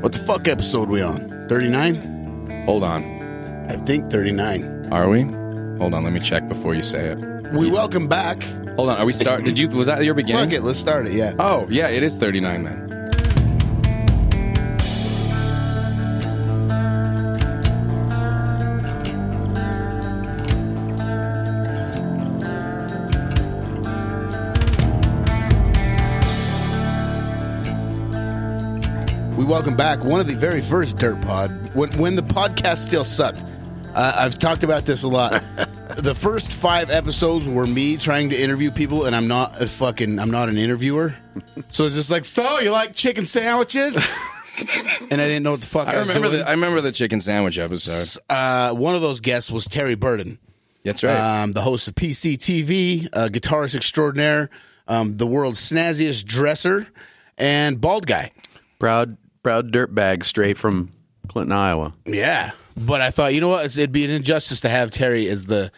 What the fuck episode we on? 39? Hold on. I think 39. Are we? Hold on. Let me check before you say it. We welcome back. Hold on. Are we start? Did you? Was that your beginning? Fuck it, let's start it, yeah. Oh yeah, it is 39 then. Welcome back one of the very first Dirt Pod when when the podcast still sucked. Uh, I've talked about this a lot. the first five episodes were me trying to interview people, and I'm not a fucking I'm not an interviewer. So it's just like, so you like chicken sandwiches? and I didn't know what the fuck I, I was remember doing. the I remember the chicken sandwich episode. uh, one of those guests was Terry Burden. That's right. um, the host of PC TV, uh, guitarist extraordinaire, um, the world's snazziest dresser, and bald guy. Proud, proud dirtbag straight from Clinton, Iowa. Yeah, but I thought you know what, it'd be an injustice to have Terry as the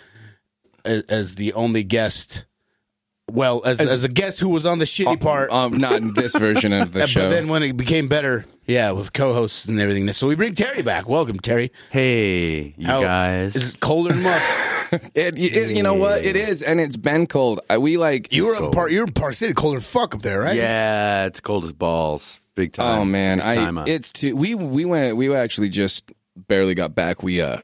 as, as the only guest. Well, as, as a guest who was on the shitty part, um, not in this version of the show. but then when it became better, yeah, with co-hosts and everything. So we bring Terry back. Welcome, Terry. Hey, you How- guys. is it colder than muff? It, it- you know what? It is, and it's been cold. Uh, We like. You were up part. You're in Park City, colder than fuck up there, right? yeah, it's cold as balls. Big time. Oh man, Big I time up. it's too. We we went. We actually just barely got back. We uh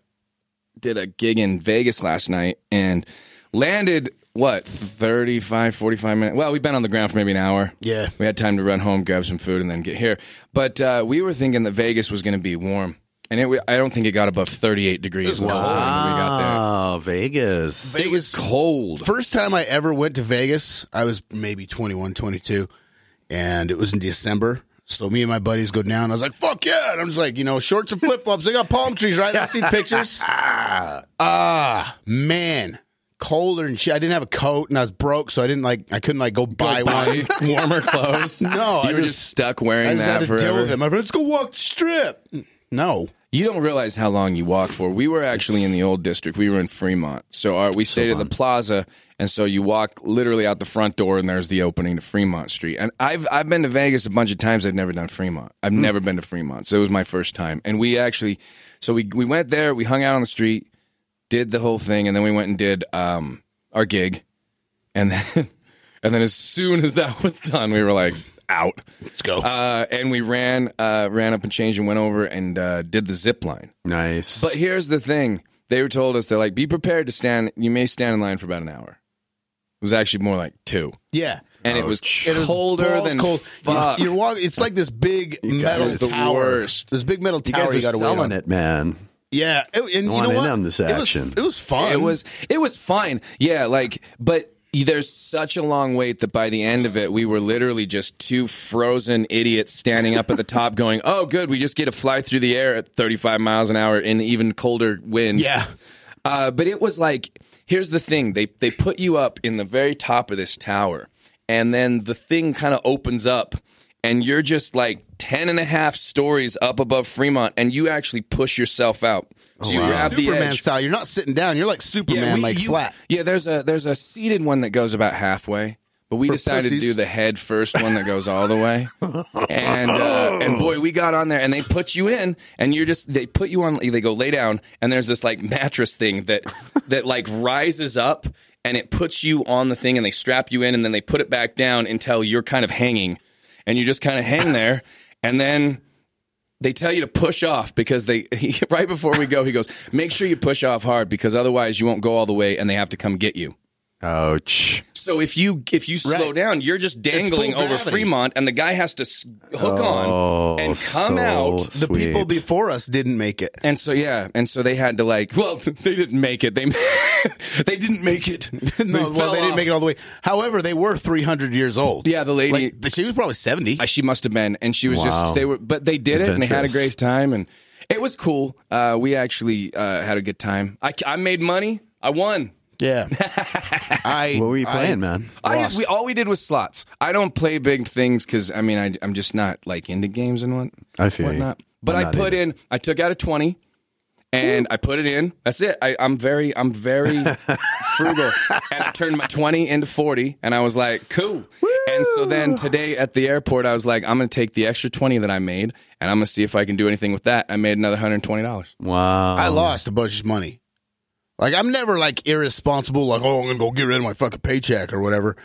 did a gig in Vegas last night and landed what 35 45 minutes well we've been on the ground for maybe an hour Yeah. we had time to run home grab some food and then get here but uh, we were thinking that vegas was going to be warm and it, i don't think it got above 38 degrees the whole time we got there Oh, Vegas. it was cold First time I ever went to Vegas, I was maybe 21, 22, and it was in December. So me and my buddies go down. I was like, "Fuck yeah!" And I'm just like, you know, shorts and flip flops. They got palm trees, right? I see pictures. Ah, man, colder and shit. I didn't have a coat, and I was broke, so I didn't like. I couldn't like go buy buy one. warmer clothes No, you I were just- stuck I wearing just that had to deal forever with it. My friend, let's go walk the strip. No, You don't realize how long you walk for. We were actually in the old district. We were in Fremont. So our, we stayed at the plaza, and so you walk literally out the front door, and there's the opening to Fremont Street. And I've I've been to Vegas a bunch of times. I've never done Fremont. I've never been to Fremont, so it was my first time. And we actually, so we we went there. We hung out on the street, did the whole thing, and then we went and did um, our gig, and then and then as soon as that was done, we were like out. let's go. Uh, and we ran uh, ran up and changed and went over and uh, did the zip line. nice. But here's the thing: they were told us they're like, be prepared to stand. You may stand in line for about an hour. It was actually more like two, yeah. and it was It colder balls than cold. fuck. You're walking. It's like this big metal It's the tower. worst. This big metal you tower guys you are got to wait selling on. it, man. Yeah, it- and you want know in what? on this It was- action. It was, fun. It was it was fine. Yeah, like but there's such a long wait that by the end of it we were literally just two frozen idiots standing up at the top going, "Oh good, we just get to fly through the air at 35 miles an hour in even colder wind." Yeah, Uh, but it was like, here's the thing: they they put you up in the very top of this tower, and then the thing kind of opens up, and you're just like 10 and a half stories up above Fremont, and you actually push yourself out. So you grab the Superman edge. style. You're not sitting down. You're like Superman, we- like you- flat. Yeah, there's a there's a seated one that goes about halfway. But we decided pussies. to do the head first one that goes all the way, and uh, and boy, we got on there, and they put you in, and you're just they put you on. They go lay down, and there's this like mattress thing that that like rises up, and it puts you on the thing, and they strap you in, and then they put it back down until you're kind of hanging, and you just kind of hang there, and then they tell you to push off because they he, right before we go he goes make sure you push off hard because otherwise you won't go all the way and they have to come get you Ouch. so if you if you slow Right. down you're just dangling over gravity. fremont and the guy has to hook Oh, on and come so out The people before us didn't make it. and so yeah and so they had to like well they didn't make it they they didn't make it no, well, fell they didn't make it all the way. However, they were 300 years old. yeah the lady like she was probably 70. Uh, she must have been, and she was Wow. just they were, but they did it, and they had a great time, and it was cool. Uh, we actually uh, had a good time. I, I made money. I won. Yeah. I. What were you I- playing, man? I just we all we did was slots. I don't play big things because I mean I, I'm just not like into games and what I feel you. whatnot. But I'm I not put either. in. I took out a twenty. And I put it in. That's it. I, I'm very, I'm very frugal. And I turned my 20 into 40, and I was like, cool. And so then today at the airport, I was like, I'm going to take the extra 20 that I made and I'm going to see if I can do anything with that. I made another $120. Wow. I lost a bunch of money. Like I'm never like irresponsible, like oh I'm gonna go get rid of my fucking paycheck or whatever.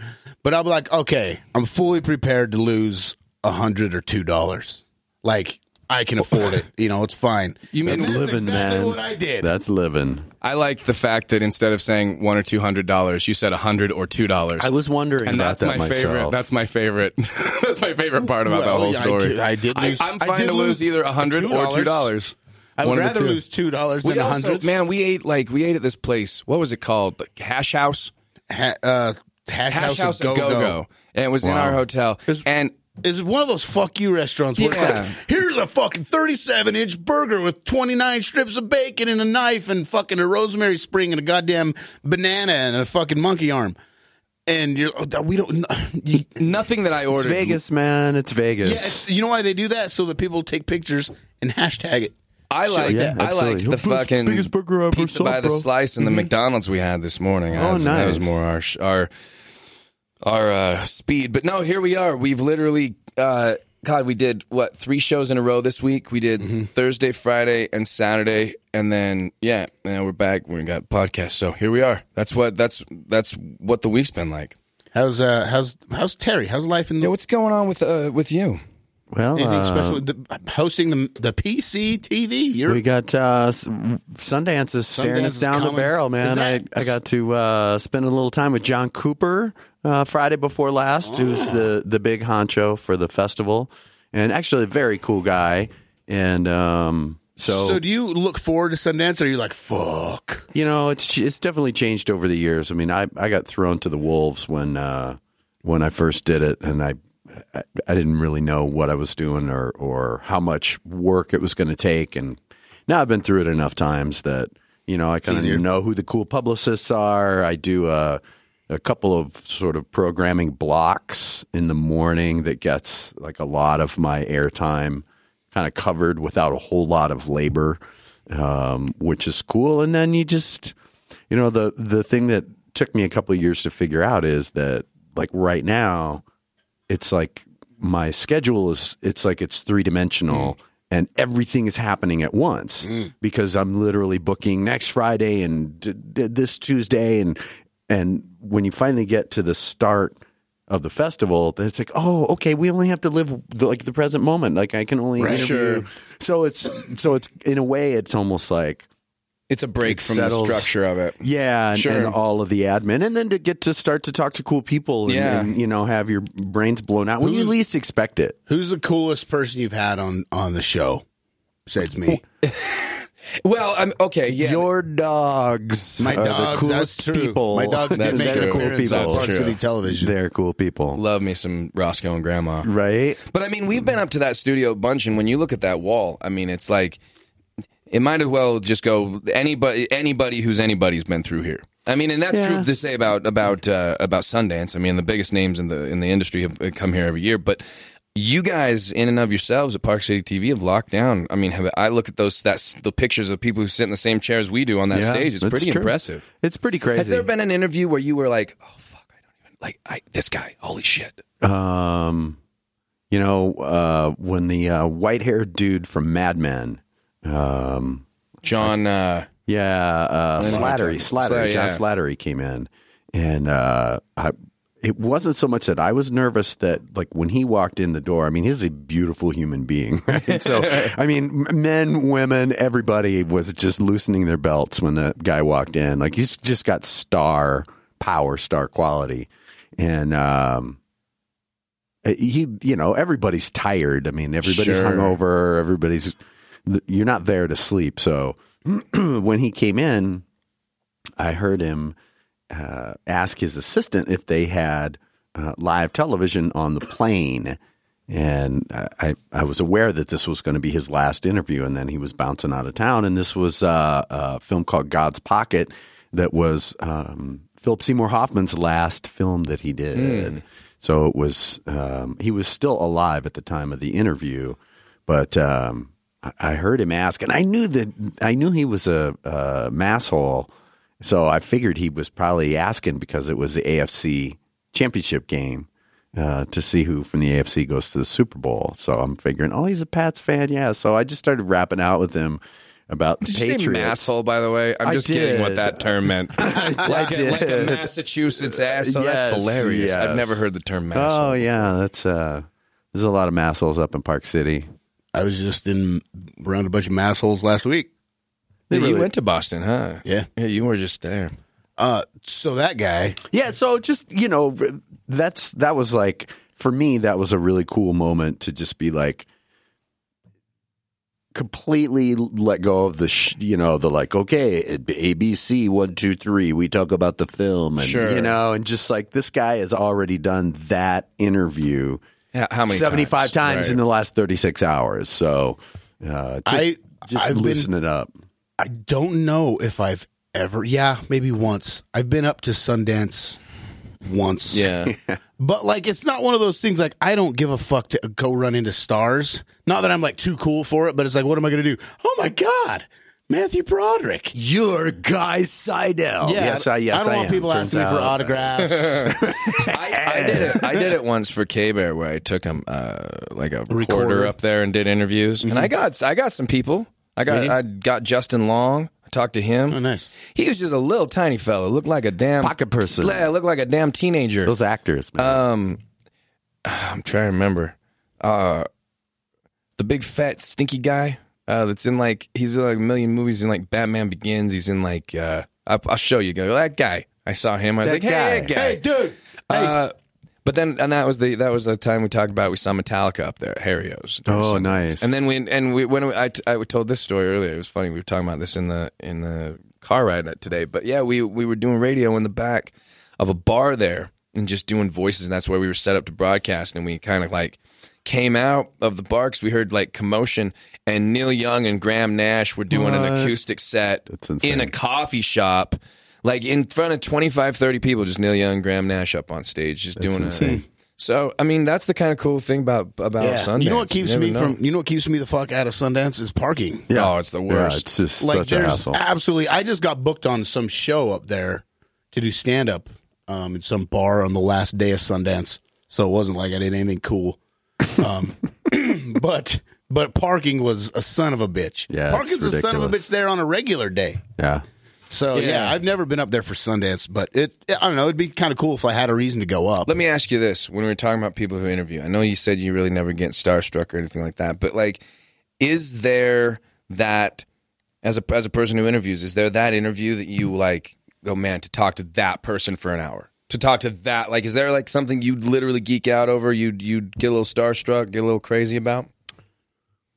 But I'm like, okay, I'm fully prepared to lose a hundred or two dollars. Like I can afford it. You know, it's fine. You mean That's That's living, exactly man. what I did. That's living. I like the fact that instead of saying one or two hundred dollars, you said a hundred or two dollars. I was wondering and about that's that my myself. favorite. That's my favorite. that's my favorite part about Well, the whole yeah, I story. could- I did lose- I'm I fine did to lose lose either a hundred or two $2. dollars. I would rather lose two dollars than a also- hundred. man, we ate like we ate at this place. What was it called? The Hash House. Ha- uh, hash, Hash House, of Go Go Go. and it was in our hotel. And Is one of those fuck you restaurants where Yeah. it's like, here's a fucking 37 inch burger with 29 strips of bacon and a knife and fucking a rosemary spring and a goddamn banana and a fucking monkey arm. And you're, oh, we don't, you, nothing that I It's ordered. Vegas, man. It's Vegas. yeah, it's, you know why they do that? So that people take pictures and hashtag it. I liked, Yeah, I liked the fucking biggest burger I ever pizza saw, by the bro. slice and the McDonald's we had this morning. Oh, That was- That was more our our our uh, speed. But no, here we are. We've literally, uh, God, we did what three shows in a row this week. We did Mm-hmm. Thursday, Friday, and Saturday, and then yeah, now we're back. We got podcasts. So here we are. That's what that's that's what the week's been like. How's, uh, how's, how's Terry? How's life in the, Yeah, what's going on with uh, with you? Well, anything uh, special? The, hosting the, the PC TV? You're, We got uh, Sundance is staring Sundance us down the barrel, man. I, that- I got to uh, spend a little time with John Cooper uh, Friday before last, who's the, the big honcho for the festival, and actually a very cool guy. And um, so, so do you look forward to Sundance or are you like, fuck? you know, it's it's definitely changed over the years. I mean, I, I got thrown to the wolves when uh, when I first did it, and I I, I didn't really know what I was doing or or how much work it was going to take. And now I've been through it enough times that you know I kind of know who the cool publicists are. I do a a couple of sort of programming blocks in the morning that gets like a lot of my airtime kind of covered without a whole lot of labor, um, which is cool. And then you just, you know, the the thing that took me a couple of years to figure out is that like right now, it's like my schedule is it's like it's three dimensional. Mm. And everything is happening at once mm. because I'm literally booking next Friday and d- d- this Tuesday and and when you finally get to the start of the festival, then it's like, oh, okay, we only have to live the, like the present moment. Like I can only interview. Sure. So it's so it's in a way, it's almost like It's a break It from settles- the structure of it. yeah, and, Sure. and all of the admin, and then to get to start to talk to cool people, and, Yeah. and you know have your brains blown out when you least expect it. Who's the coolest person you've had on, on the show? Besides me. Well, I'm okay. Yeah, Your dogs, My uh, are dogs, the coolest that's true. people. My dogs That's get make true. an Cool appearance on people. Park That's City. Television. They're cool people, love me some Roscoe and Grandma. right? But I mean, we've been up to that studio a bunch, and when you look at that wall, I mean, it's like it might as well just go anybody anybody who's anybody's been through here. I mean, and that's Yeah. true to say about about uh, about Sundance. I mean, the biggest names in the in the industry have have come here every year, but. You guys, in and of yourselves at Park City TV, have locked down. I mean, have, I look at those that's the pictures of people who sit in the same chair as we do on that Yeah, stage. It's pretty true. impressive. It's pretty crazy. Has there been an interview where you were like, "Oh fuck, I don't even like I, this guy. Holy shit!" um, you know, uh, when the uh, white-haired dude from Mad Men, um, John, uh, Yeah, uh, Slattery, Slattery, Slattery, John yeah. Slattery came in, and uh, I, it wasn't so much that I was nervous that like when he walked in the door. I mean, he's a beautiful human being, right? so I mean, men, women, everybody was just loosening their belts when the guy walked in. Like he's just got star power, star quality, and um, he, you know, everybody's tired. I mean, everybody's Sure. hungover. Everybody's you're not there to sleep, so when he came in, I heard him uh, ask his assistant if they had uh, live television on the plane. And I, I was aware that this was going to be his last interview, and then he was bouncing out of town. And this was uh, a film called God's Pocket that was um, Philip Seymour Hoffman's last film that he did. So it was um, he was still alive at the time of the interview, but um, I- heard him ask, and I knew that I knew he was a, a masshole. So I figured he was probably asking because it was the AFC championship game. uh, to see who from the AFC goes to the Super Bowl. So I'm figuring, oh, he's a Pats fan, yeah. So I just started rapping out with him about the Did you Patriots. say masshole, by the way? I'm I just getting what that term meant. like, a, like a. Massachusetts asshole. Yes, That's hilarious. I've never heard the term masshole. Oh yeah, that's uh, there's a lot of massholes up in Park City. I was just in around a bunch of massholes last week. Yeah, really- You went to Boston, huh? Yeah. Yeah, you were just there. Uh, so that guy, Yeah, so just you know, that's that was like for me that was a really cool moment to just be like completely let go of the sh- you know the like okay ABC one two three we talk about the film and Sure. you know and just like this guy has already done that interview How, how many? 75 times, Right. in the last 36 hours so uh, just, I- just I've been- loosen it up I don't know if I've ever, yeah, maybe once. I've been up to Sundance once. Yeah. But like, it's not one of those things like I don't give a fuck to go run into stars. Not that I'm like too cool for it, but it's like, what am I going to do? Oh my God, Matthew Broderick. you're Guy Seidel yes I, yes I don't want am. people Turns asking me for out. autographs. I, I did it. I did it once for K Bear where I took him uh, like a recorder, Recorder. up there and did interviews, and I got I got some people. I got I got Justin Long. I talked to him. oh, nice. He was just a little tiny fella. Looked like a damn Pocket person. Yeah, looked like a damn teenager. those actors man. Um, I'm trying to remember. Uh, the big fat stinky guy. Uh, that's in like he's in like a million movies. In like Batman Begins. He's in like uh, I'll, I'll show you. Go that guy. I saw him. I was That like, hey, guy. that guy. Hey, dude. Uh, but then, and that was the that was the time we talked about we saw Metallica up there at Harry O's. during Oh, Sundance. nice. And then we and we when we, I I told this story earlier. It was funny. We were talking about this in the in the car ride today. But yeah, we we were doing radio in the back of a bar there and just doing voices, and that's where we were set up to broadcast. And we kind of like came out of the bar 'cause we heard like commotion, and Neil Young and Graham Nash were doing an What? acoustic set That's insane. in a coffee shop. Like in front of 25, 30 people, just Neil Young, Graham Nash up on stage, just doing insane. it. So, I mean, that's the kind of cool thing about about Sundance. You know what keeps never me know. from? You know what keeps me the fuck out of Sundance is parking. Oh, it's the yeah, worst. it's just like such a there's hassle absolutely i just got booked on some show up there to do stand up um, in some bar on the last day of sundance so it wasn't like i did anything cool um, but but parking was a son of a bitch Yeah, it's parking's a son of a ridiculous. bitch there on a regular day yeah so yeah. Yeah. i've never been up there for sundance but it i don't know it'd be kind of cool if i had a reason to go up Let me ask you this: When we were talking about people who interview, I know you said you really never get starstruck or anything like that, but like, is there that as a as a person who interviews, is there that interview that you like? Oh man, to talk to that person for an hour, to talk to that, like, is there like something you'd literally geek out over? You'd you'd get a little starstruck, get a little crazy about?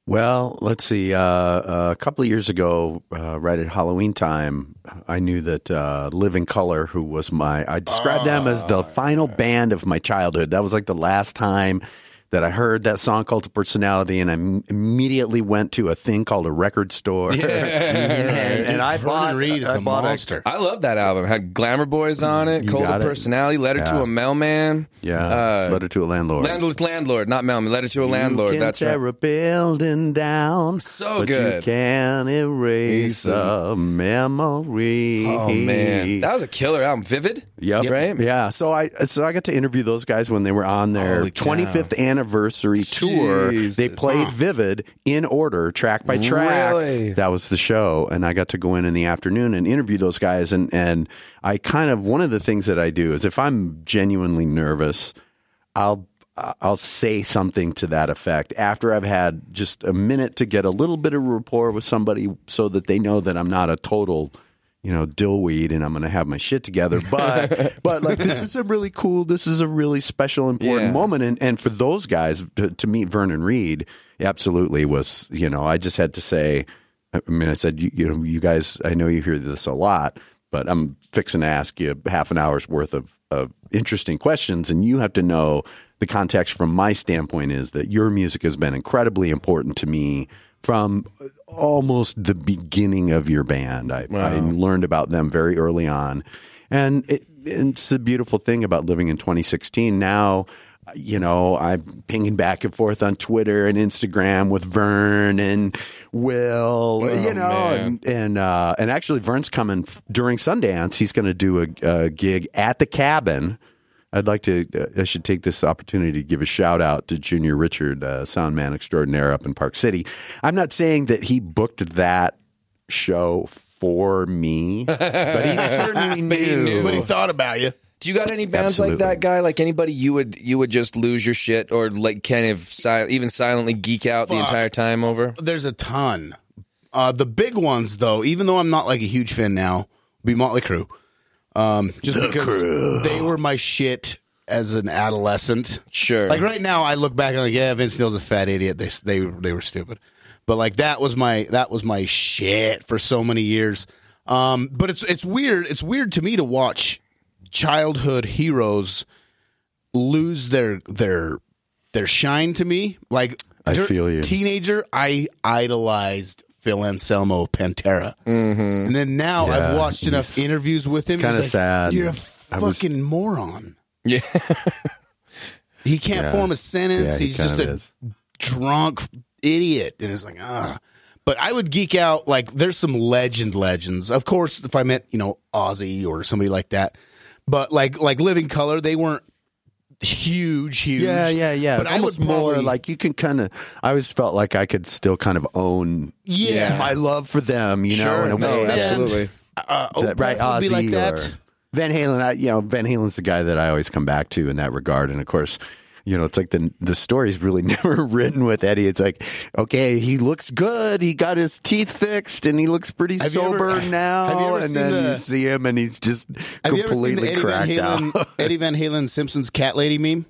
Well, let's see. Uh, a couple of years ago, uh, right at Halloween time, I knew that uh, Living Colour, who was my, I described them as the final band of my childhood. That was like the last time that I heard that song called to Personality, and I m- immediately went to a thing called a record store. and, and I Vernon bought, Reid is I a bought monster I love that album. It had Glamour Boys on it, You Cold got of it. Personality, Letter to Yeah. a Mailman. yeah, Uh, Letter to a Landlord. Landlord, landlord, not mailman. Letter to a landlord. You can That's tear right. a building down, So but you good. can erase a memory. Oh man, that was a killer album. Vivid. Yep. Right. Yeah. So I so I got to interview those guys when they were on their Holy cow. 25th anniversary tour. They played Vivid in order, track by track. Really? That was the show, and I got to go in in the afternoon and interview those guys. And and I kind of one of the things that I do is if I'm genuinely nervous, I'll I'll say something to that effect after I've had just a minute to get a little bit of rapport with somebody so that they know that I'm not a total, you know, dillweed and I'm going to have my shit together. But but like this is a really cool, this is a really special, important Yeah. moment, and and for those guys to, to meet Vernon Reid, absolutely was you know I just had to say, I mean I said you, you know you guys I know you hear this a lot. But I'm fixing to ask you half an hour's worth of, of interesting questions, and you have to know the context from my standpoint is that your music has been incredibly important to me from almost the beginning of your band. I, I learned about them very early on. And it, it's a beautiful thing about living in 2016. Now, you know, I'm pinging back and forth on Twitter and Instagram with Vern and Will, you know, man. and and uh, and actually Vern's coming f- during Sundance. He's going to do a, a gig at the cabin I'd like to. Uh, I should take this opportunity to give a shout out to Junior Richard, uh, sound man extraordinaire up in Park City. I'm not saying that he booked that show for me, but he certainly But he knew. knew. But he thought about you. Do you got any bands like that guy? Like anybody you would you would just lose your shit or like kind of si- even silently geek out the entire time over? There's a ton. Uh, the big ones, though, even though I'm not like a huge fan now, be Motley Crue. Um, just because they were my shit as an adolescent. Sure. Like right now, I look back and I'm like, yeah, Vince Neil's a fat idiot. They they they were stupid, but like that was my that was my shit for so many years. Um, but it's it's weird. It's weird to me to watch childhood heroes lose their their their shine to me. Like I dur- feel you. Teenager, I idolized Phil Anselmo Pantera, mm-hmm. and then now Yeah, I've watched enough interviews with him. kinda like, sad. You're a I was- fucking moron. yeah. He can't Yeah. form a sentence. Yeah, he He's just a is. drunk idiot. And it's like, ah. But I would geek out. Like, there's some legend legends. Of course, if I met, you know, Ozzy or somebody like that. But like, like Living Colour, they weren't huge, huge. Yeah, yeah, yeah. But it's I would almost more probably- like you can kind of. I always felt like I could still kind of own yeah, my love for them. You know, in a no, way. Absolutely. uh, That- Opeth right, would be Ozzy like or that. Van Halen. I, you know, Van Halen's the guy that I always come back to in that regard. And of course, you know, it's like the the story's really never written with Eddie. It's like, okay, he looks good. He got his teeth fixed, and he looks pretty Have sober ever- now. have you ever and then the- you see him, and he's just Have you ever seen completely the Eddie Van cracked Halen, out. Eddie Van Halen Simpsons cat lady meme?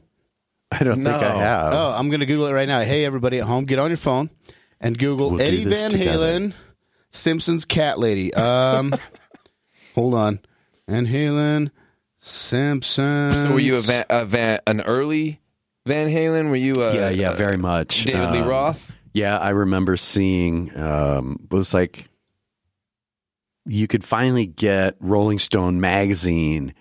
I don't think I have. Oh, I'm going to Google it right now. Hey, everybody at home, get on your phone and Google We'll Eddie Van together. Halen Simpsons cat lady. Um, hold on, Van Halen Simpsons. So were you a van, a van, an early Van Halen? Were you a yeah, yeah, very much. David Lee Um, Roth? Yeah, I remember seeing um it was like you could finally get Rolling Stone magazine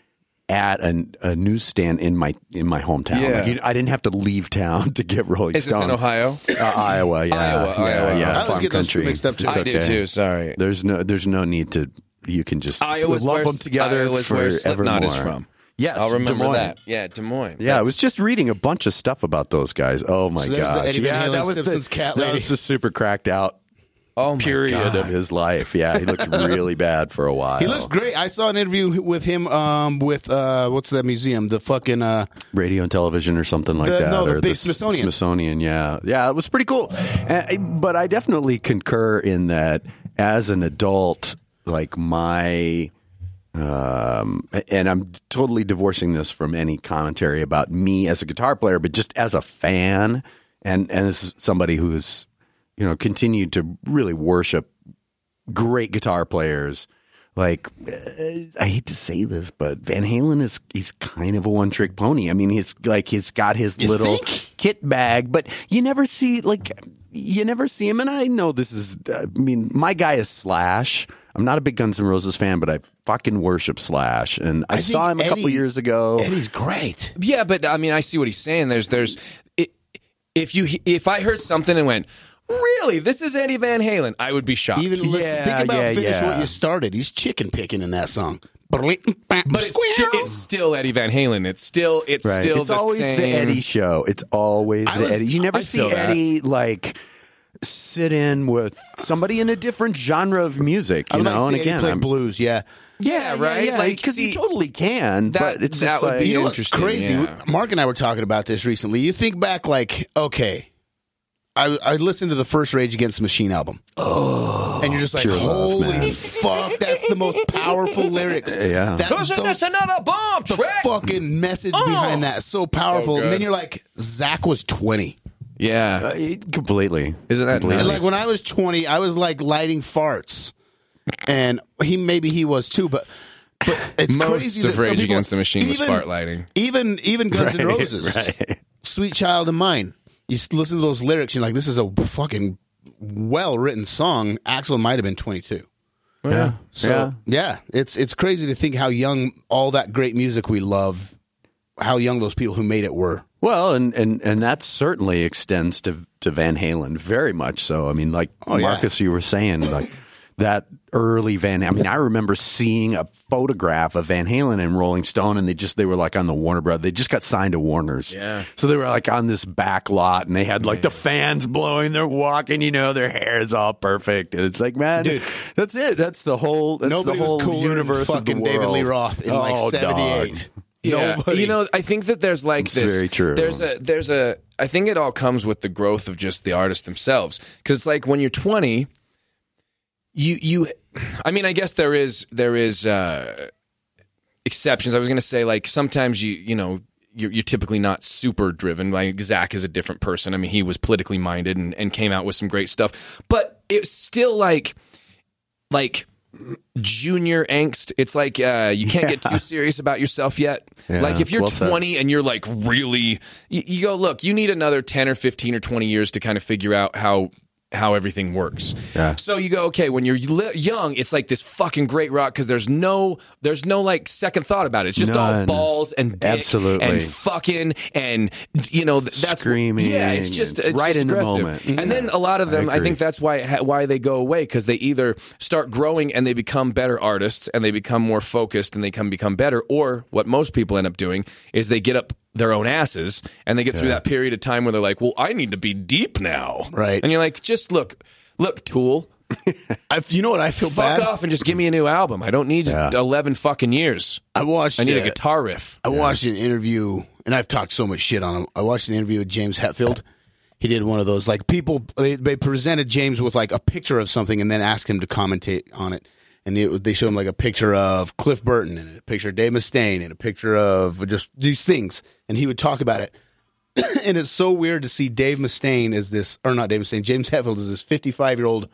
at a, a newsstand in my in my hometown. Yeah. Like, you- I didn't have to leave town to get Rolling Stone. Is this in Ohio? Uh, Iowa, yeah, Iowa, yeah, Iowa. yeah. I always farm get those country. mixed up, too. It's I do too. Sorry. There's no there's no need to. You can just Iowa's lump where, them together Iowa's where forevermore. Slipknot is from. Yes, I'll remember Des Moines. that. Yeah, Des Moines. Yeah, I was just reading a bunch of stuff about those guys. Oh my So there's gosh! Yeah, Halen that was Simpsons the, cat That was the super cracked out oh my period God. of his life. Yeah, he looked really bad for a while. He looks great. I saw an interview with him um, with uh, what's that museum? The fucking uh, radio and television or something like The- that. no, the or big S- Smithsonian. Smithsonian, yeah, yeah, it was pretty cool. Uh, but I definitely concur in that as an adult, like my. Um, and I'm totally divorcing this from any commentary about me as a guitar player, but just as a fan and, and as somebody who's, you know, continued to really worship great guitar players. Like, uh, I hate to say this, but Van Halen is he's kind of a one trick pony. I mean, he's like he's got his You little think? kit bag, but you never see like you never see him. And I know this is. I mean, my guy is Slash. I'm not a big Guns N' Roses fan, but I fucking worship Slash, and I, I saw him think a couple years ago. Eddie's great. Yeah, but I mean, I see what he's saying. There's, there's, i if you, if I heard something and went, really, this is Eddie Van Halen, I would be shocked. Even listen, Yeah, think about yeah, finish yeah. what you started. He's chicken picking in that song. But but it's, sti- it's still Eddie Van Halen. It's still, it's Right. still it's the always same. the Eddie show. It's always I the was- Eddie. You never I see feel that. Eddie like sit in with somebody in a different genre of music. I You know, like and again, play I'm- blues. Yeah, Yeah, right? Yeah, Like, because you see, totally can. that- but it's that just would like be you know what's interesting, crazy? yeah. Mark and I were talking about this recently. You think back, like, okay, I I listened to the first Rage Against the Machine album. Oh, and you're just like, pure love, holy man. fuck, that's the most powerful lyrics. Yeah. that, Isn't those- this another bomb the track? fucking message Oh. behind that is so powerful. So and then you're like, Zack was 20. Yeah. Uh, completely. Isn't that completely. Nice? like when I was 20, I was like lighting farts. And he maybe he was too, but but it's Most crazy that of some Rage people- Against the Machine was fart lighting. Even even Guns N' Roses, right. "Sweet Child of Mine." You listen to those lyrics, you're like, "This is a fucking well written song." Axl might have been 22. yeah. So yeah. yeah. it's it's crazy to think how young all that great music we love, how young those people who made it were. Well, and, and, and that certainly extends to to Van Halen very much so. I mean, like Oh, yeah. Marcus, you were saying, like that early Van. I mean, I remember seeing a photograph of Van Halen and Rolling Stone, and they just they were like on the Warner Brothers. They just got signed to Warner's. Yeah. So they were like on this back lot, and they had like the fans blowing. They're walking, you know, their hair is all perfect, and it's like, man, Dude. that's it. That's the whole. That's Nobody the whole was cooler universe than of the fucking David Lee. Roth in like Oh, '78. Yeah. Nobody. You know, I think that there's like It's this. very true. There's a there's a. I think it all comes with the growth of just the artists themselves. Because it's like when you're 20, you you. I mean, I guess there is there is uh, exceptions. I was going to say like sometimes you you know. You're, you're typically not super driven. Like Zack is a different person. I mean, he was politically minded and, and came out with some great stuff. But it's still like, like junior angst. It's like uh, you can't get too serious about yourself yet. Yeah, like if you're well said. 20 and you're like really, you, you go look. You need another 10 or 15 or 20 years to kind of figure out how how everything works. Yeah. So you go okay when you're li- young. It's like this fucking great rock because there's no there's no like second thought about it. It's just all balls and dick Absolutely. and fucking and you know th- that's Screaming. Yeah, it's just It's right just in the aggressive. moment. And Yeah. then a lot of them, I, agree. think that's why why they go away because they either start growing and they become better artists and they become more focused and they come become better, or what most people end up doing is they get up their own asses and they get through that period of time where they're like, well, I need to be deep now, Right. And you're like, just look, look, Tool. I, you know what I feel Fuck bad. off and just give me a new album. I don't need Yeah. 11 fucking years. I watched. I need uh, a guitar riff. I watched an interview, and I've talked so much shit on him. I watched an interview with James Hetfield. He did one of those like people. They, they presented James with like a picture of something, and then asked him to commentate on it. And it, they showed him like a picture of Cliff Burton and a picture of Dave Mustaine and a picture of just these things, and he would talk about it. and it's so weird to see Dave Mustaine as this, or not Dave Mustaine, James Hetfield as this fifty-five-year-old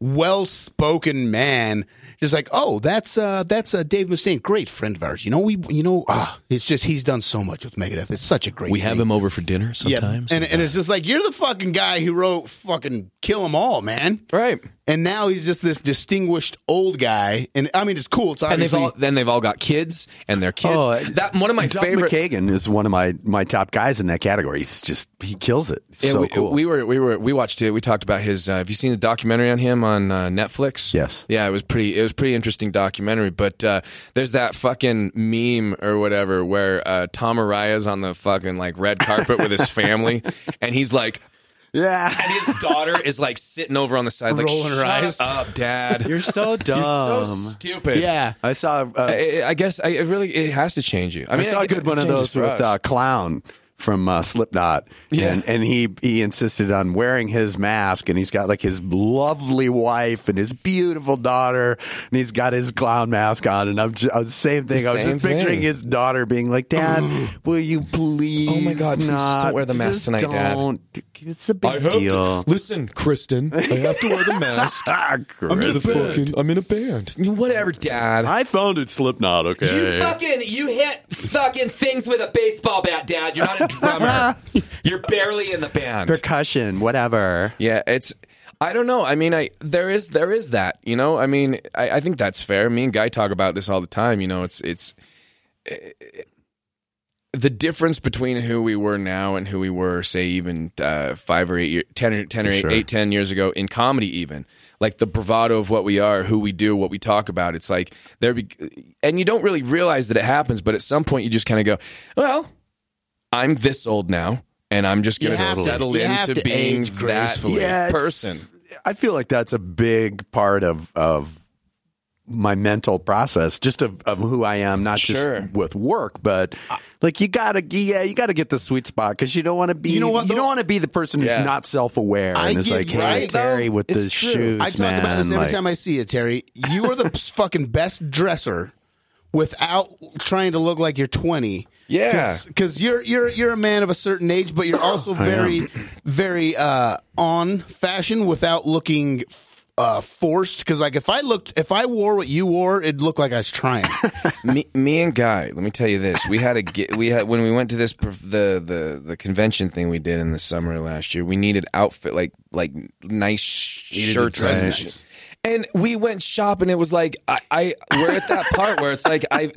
well-spoken man. Just like oh that's uh that's uh dave mustaine. Great friend of ours. You know we you know ah it's just he's done so much with megadeth. It's such a great We have him over for dinner sometimes. yeah and, and it's just like you're the fucking guy who wrote fucking kill 'em all man right. and now he's just this distinguished old guy and i mean it's cool it's And they've obviously all then they've all got kids and their kids. Oh, that one of my Duff favorite McKagan is one of my my top guys in that category. He's just he kills it. Yeah, so we, cool. we were we were we watched it. We talked about his. Uh, have you seen the documentary on him on uh, Netflix? Yes. Yeah, it was pretty. It was pretty interesting documentary. But uh, there's that fucking meme or whatever where uh, Tom Araya's on the fucking like red carpet with his family, and he's like, yeah. and his daughter is like sitting over on the side, like Rolling her eyes." up, Dad. You're so dumb. so stupid. yeah I saw. Uh, I, I guess I, it really it has to change you. I I, mean, saw a good one of those with us. uh, Clown from uh, Slipknot, Yeah. and and he he insisted on wearing his mask, and he's got like his lovely wife and his beautiful daughter, and he's got his clown mask on, and I'm just, the same thing. the I was same just picturing his daughter being like, "Dad, will you please? Oh my God, please just not? don't wear the mask tonight, Dad." don't. It's a big I deal." to listen, Kristen. I have to wear the mask. Ah, Chris. fucking. I'm in a band. Whatever, Dad. I founded Slipknot. Okay, You fucking you hit fucking things with a baseball bat, Dad. You're not a drummer. You're barely in the band. percussion, whatever. Yeah, it's. I don't know. I mean, I there is there is that. You know, I mean, I, I think that's fair. Me and Guy talk about this all the time. You know, it's it's the difference between who we were now and who we were, say, even uh, five or eight, year, ten or ten or eight, sure. eight, ten years ago in comedy, even like the bravado of what we are, who we do, what we talk about. It's like there, be, and you don't really realize that it happens, but at some point you just kind of go, well, I'm this old now. And I'm just going to settle into to being age that gracefully. it's- person. I feel like that's a big part of of my mental process, just of, of who I am, not Sure. just with work, but like you gotta, yeah, you gotta get the sweet spot because you don't want to be, You know what, you though? don't want to be the person who's Yeah. not self aware I and is get like, hey, right? Terry, Though, with it's the shoes, I talk man. about this every like- time I see you, Terry. You are the fucking best dresser without trying to look like you're 20. Yeah. because you're you're you're a man of a certain age, but you're also very very uh, on fashion without looking uh, forced. Because like if I looked, if I wore what you wore, it'd look like I was trying. me, me and Guy. Let me tell you this: we had a we had when we went to this perf- the the the convention thing we did in the summer last year. We needed outfit like like nice shirts dress and, nice. and we went shopping. It was like I, I we're at that part where it's like I.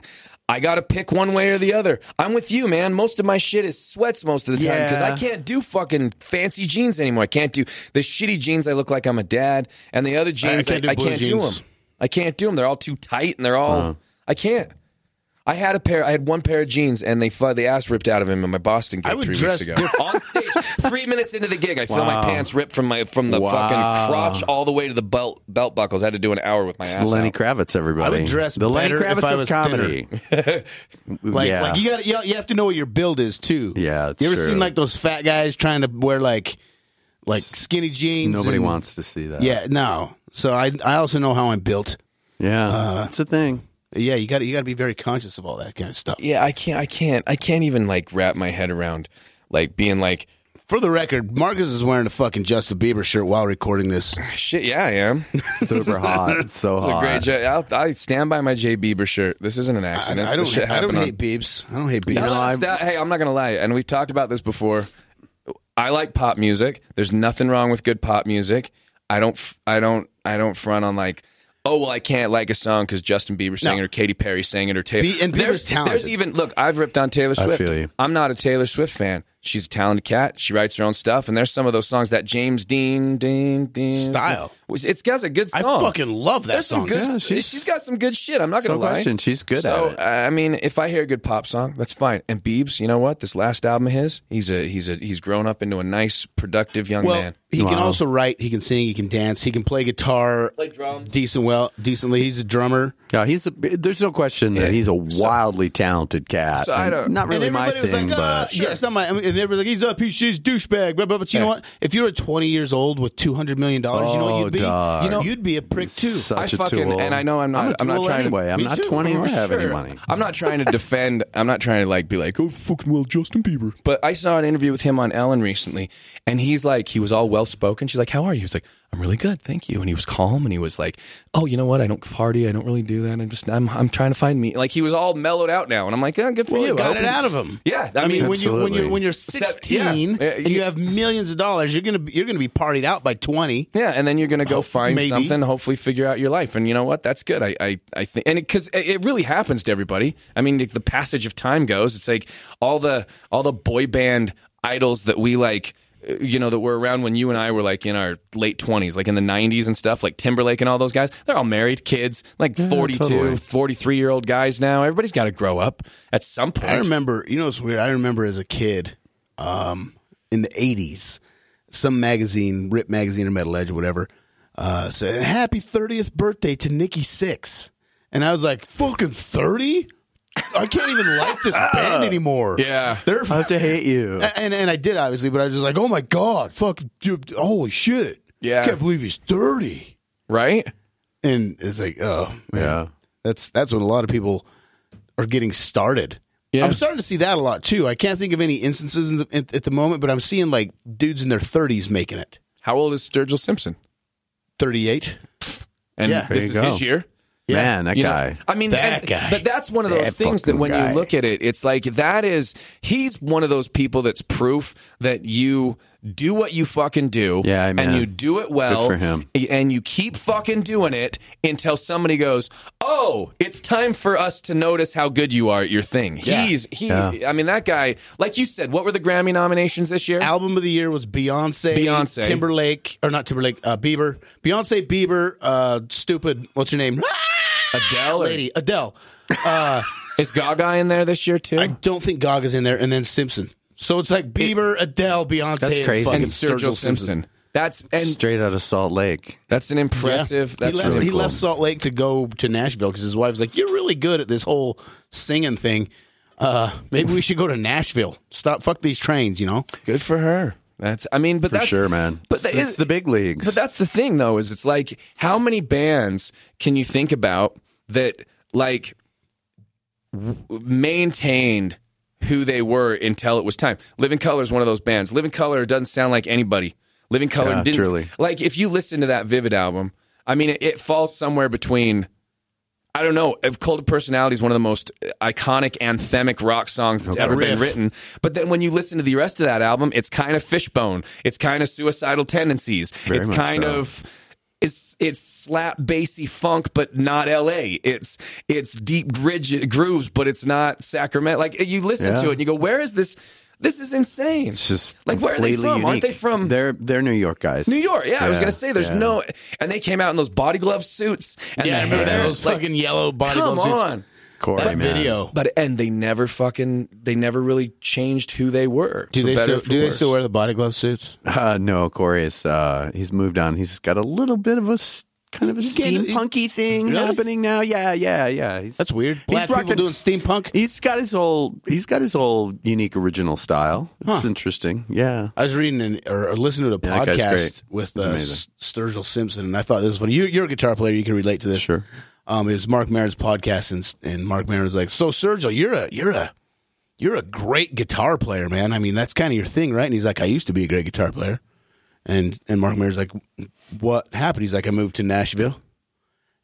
I got to pick one way or the other. I'm with you, man. Most of my shit is sweats most of the time because I can't do fucking fancy jeans anymore. I can't do the shitty jeans. I look like I'm a dad, and the other jeans I, can't do I can't do them. I can't do them. They're all too tight and they're all. I can't. I had a pair. I had one pair of jeans, and they fu- the ass ripped out of him in my Boston gig I would three dress weeks ago. diff- On stage, three minutes into the gig, I feel my pants ripped from my from the Wow. fucking crotch all the way to the belt belt buckles. I had to do an hour with my ass Lenny out. Kravitz, everybody. I would dress the Lenny better if Kravitz I of comedy. Like, yeah. like you got you, you have to know what your build is too. Yeah, it's you ever true. seen like those fat guys trying to wear like like skinny jeans? Nobody and- wants to see that. Yeah, no. So I I also know how I'm built. yeah, Uh, that's the thing. Yeah, you got to you got to be very conscious of all that kind of stuff. Yeah, I can't. I can't. I can't even like wrap my head around like being like For the record, Marcus is wearing a fucking Justin Bieber shirt while recording this. Ah, shit. Yeah, I am. Super hot. It's so It's a hot. great. J- I'll, I stand by my Jay Bieber shirt. This isn't an I, accident. I don't shit I don't happened on- hate Biebs. I don't hate Biebs. No, no, I'm- sta- hey, I'm not gonna lie, and we've talked about this before. I like pop music. There's nothing wrong with good pop music. I don't. f- I don't. I don't front on like. Oh well, I can't like a song because Justin Bieber sang No. it or Katy Perry sang it or Taylor. Be- and Bieber's there's, talented. there's even look. I've ripped on Taylor Swift. I Swift. feel you. I'm not a Taylor Swift fan. She's a talented cat. She writes her own stuff, and there's some of those songs that James Dean, Dean, Dean Style. It's got a good song. I fucking love that There's song. good. Yeah, she's, she's- got some good shit. I'm not gonna No lie. question, she's good so, at it. I mean, if I hear a good pop song, that's fine. And Biebs, you know what? This last album of his, he's a he's a he's grown up into a nice, productive young Well, man. he can also write. He can sing. He can dance. He can play guitar. Play drums. Decent, well, decently. He's a drummer. Yeah, he's a, there's no question that Yeah. he's a wildly talented cat. So I don't- not really and my thing, like, ah, but yeah, it's not my. I mean, and everybody's like, he's a piece, she's douchebag. Blah, blah, but you know what? If you're 20 years old with 200 million dollars, you know what Oh, you'd be. You know, you'd be a prick too. such I a fucking tool. and I know I'm not. I'm a I'm, not tool trying anyway. to. I'm Me not too. 20 or have any money. I'm not trying to defend. I'm not trying to like be like, oh fucking well, Justin Bieber. But I saw an interview with him on Ellen recently, and he's like, he was all well spoken. She's like, how are you? He's like, I'm really good, thank you. And he was calm, and he was like, oh, you know what? I don't party. I don't really do that. I'm just, I'm, I'm trying to find me. Like he was all mellowed out now, and I'm like, yeah, good for Well, you. I got it he- out of him. Yeah, I, I mean, mean, when you when you're when you're Except- 16 yeah. and you you- have millions of dollars, you're gonna be, you're gonna be partied out by 20. Yeah, and then you're going to go Oh, find maybe. something, hopefully figure out your life, and you know what? That's good. I, I, I think, and because it, it really happens to everybody. I mean, the passage of time goes. It's like all the all the boy band idols that we like. You know that were around when you and I were like in our late twenties, like in the '90s and stuff, like Timberlake and all those guys. They're all married, kids, like 42, totally. 43 year old guys now. Everybody's got to grow up at some point. I remember, you know, it's weird. I remember as a kid, um, in the '80s, some magazine, Rip magazine or Metal Edge or whatever, uh, said "Happy 30th birthday to Nikki Sixx," and I was like, "Fucking 30? I can't even like this band uh, anymore." Yeah. they're I have to hate you. and and I did obviously, but I was just like, "Oh my god, fuck, dude, holy shit!" Yeah. I can't believe he's 30. right? And it's like, oh man. Yeah. That's that's when a lot of people are getting started. Yeah. I'm starting to see that a lot too. I can't think of any instances in the, at, at the moment, but I'm seeing like dudes in their 30s making it. How old is Sturgill Simpson? 38. And Yeah. this is you his go. Year. Man, that You know, guy. I mean, That and- guy. But that's one of those That things that when guy. you look at it, it's like that is he's one of those people that's proof that you do what you fucking do, Yeah, and you do it well, Good for him. and you keep fucking doing it until somebody goes, "Oh, it's time for us to notice how good you are at your thing." Yeah. He's he. Yeah. I mean, that guy, like you said, what were the Grammy nominations this year? Album of the year was Beyonce, Beyonce. Timberlake, or not Timberlake, uh, Bieber. Beyonce, Bieber, uh, stupid, what's your name? Adele, or- Lady, Adele. is Gaga in there this year too? I don't think Gaga's in there, and then Simpson. So it's like Bieber, Adele, Beyonce, That's and crazy. fucking and Sturgill Simpson. That's and Straight out of Salt Lake. that's an impressive. Yeah. That's he left, really he cool. left Salt Lake to go to Nashville because his wife's like, "You're really good at this whole singing thing. Uh, maybe we should go to Nashville. Stop, fuck these trains, you know." Good for her. That's. I mean, but For that's sure, man. But that it's is- the big leagues. But that's the thing, though, is it's like how many bands can you think about that like w- maintained who they were until it was time? Living Colour is one of those bands. Living Colour doesn't sound like anybody. Living Colour Yeah, didn't truly. like if you listen to that Vivid album. I mean, it, it falls somewhere between. I don't know. If Cult of Personality is one of the most uh, iconic anthemic rock songs that's ever been written. But then when you listen to the rest of that album, it's kind of Fishbone. It's kind of Suicidal Tendencies. Very it's kind so. of it's it's slap bassy funk, but not L.A. It's it's deep rigid grooves, but it's not Sacramento. Like you listen Yeah. to it and you go, where is this? This is insane. It's just like where are they completely from? Aren't they from They're they're New York guys. New York? Yeah, I was gonna say there's yeah. no, and they came out in those body glove suits. And Yeah, I remember hair, those like, fucking yellow body Come glove suits. on. Corey, That man. video. But and they never fucking they never really changed who they were. Do they still or for do they still wear the body glove suits? Uh, no, Corey is uh, he's moved on. He's got a little bit of a s- kind of a can't- steampunky thing Really? happening now. Yeah, yeah, yeah. He's, That's weird. Black he's people doing steampunk. He's got his whole he's got his whole unique original style. It's interesting. Yeah. I was reading an, or, or listening to a Yeah, podcast great. with He's uh, amazing. Sturgill Simpson, and I thought this was funny. You, you're a guitar player; you can relate to this. Sure. Um, it was Marc Maron's podcast, and, and Marc Maron was like, "So, Sergio, you're a you're a you're a great guitar player, man. I mean, that's kind of your thing, right?" And he's like, "I used to be a great guitar player," and and Marc Maron's like, "What happened?" He's like, "I moved to Nashville,"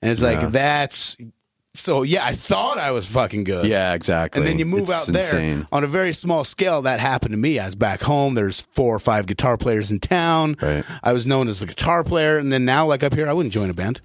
and it's like Yeah. that's so. Yeah, I thought I was fucking good. Yeah, exactly. And then you move It's out there insane. on a very small scale. That happened to me. I was back home. There's four or five guitar players in town. Right. I was known as a guitar player, and then now, like up here, I wouldn't join a band.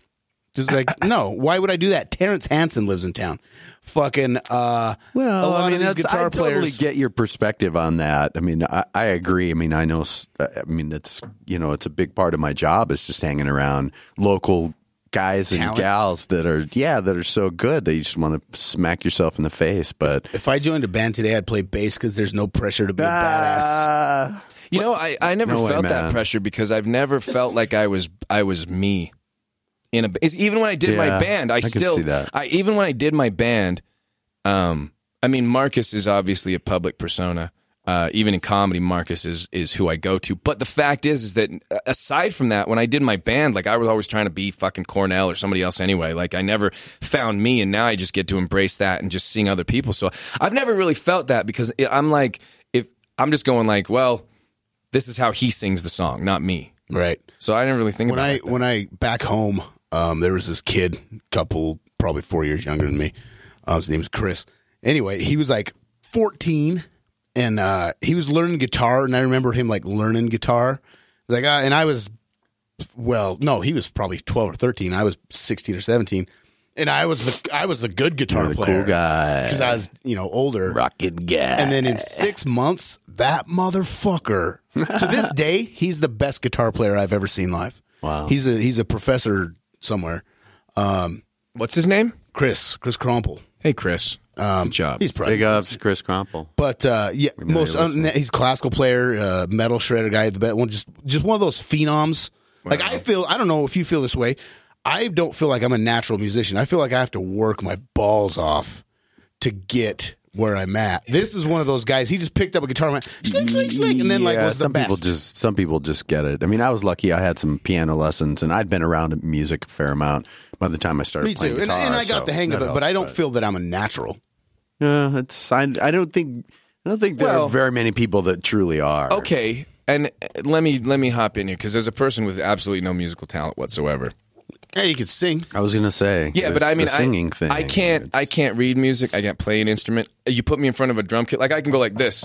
Just like no, why would I do that? Terrence Hansen lives in town. Fucking uh, Well, a lot I mean, of these guitar I totally players. get your perspective on that. I mean, I, I agree. I mean, I know. s- I mean, it's you know, it's a big part of my job is just hanging around local guys and Talent. gals that are yeah that are so good that you just want to smack yourself in the face. But if I joined a band today, I'd play bass because there's no pressure to be a badass. Ah, You know, I, I never No way, felt man. that pressure because I've never felt like I was I was me. In a it's- even when I did my band, I, I still see that. I even when I did my band, um, I mean Marcus is obviously a public persona. Uh, even in comedy, Marcus is is who I go to. But the fact is, is that uh, aside from that, when I did my band, like I was always trying to be fucking Cornell or somebody else anyway. Like I never found me, and now I just get to embrace that and just seeing other people. So I've never really felt that because I'm like, if I'm just going like, well, this is how he sings the song, not me. Right. So I didn't really think when about I it. when I back home, um, there was this kid, couple probably four years younger than me. Uh, his name was Chris. Anyway, he was like fourteen, and uh, he was learning guitar. And I remember him like learning guitar, like, uh, and I was, well, no, he was probably twelve or thirteen. I was sixteen or seventeen, and I was the I was the good guitar the player cool guy, because I was you know older. rockin' guy. And then in six months, that motherfucker. to this day, he's the best guitar player I've ever seen live. Wow. He's a he's a professor somewhere. What's his name? Chris Chris Cromple. Hey, Chris. Good job. He's probably big ups, Chris Cromple. But uh, yeah, most you're listening. uh, he's a classical player, uh, metal shredder guy. At the best one, just just one of those phenoms. Like I feel, I don't know if you feel this way. I don't feel like I'm a natural musician. I feel like I have to work my balls off to get where I'm at. This is one of those guys. He just picked up a guitar and went slink, slink, slink, and then like Yeah, was the some best. people just some people just get it. I mean, I was lucky. I had some piano lessons, and I'd been around music a fair amount by the time I started Me playing too, and, guitar. and I got so the hang of that it, but I don't feel that I'm a natural. Yeah, it's I, I don't think I don't think there Well- are very many people that truly are. Okay, and uh, let me let me hop in here because there's a person with absolutely no musical talent whatsoever. Hey, you could sing. I was gonna say, Yeah, but I mean, the singing I, thing. I can't It's- I can't read music. I can't play an instrument. You put me in front of a drum kit, like I can go like this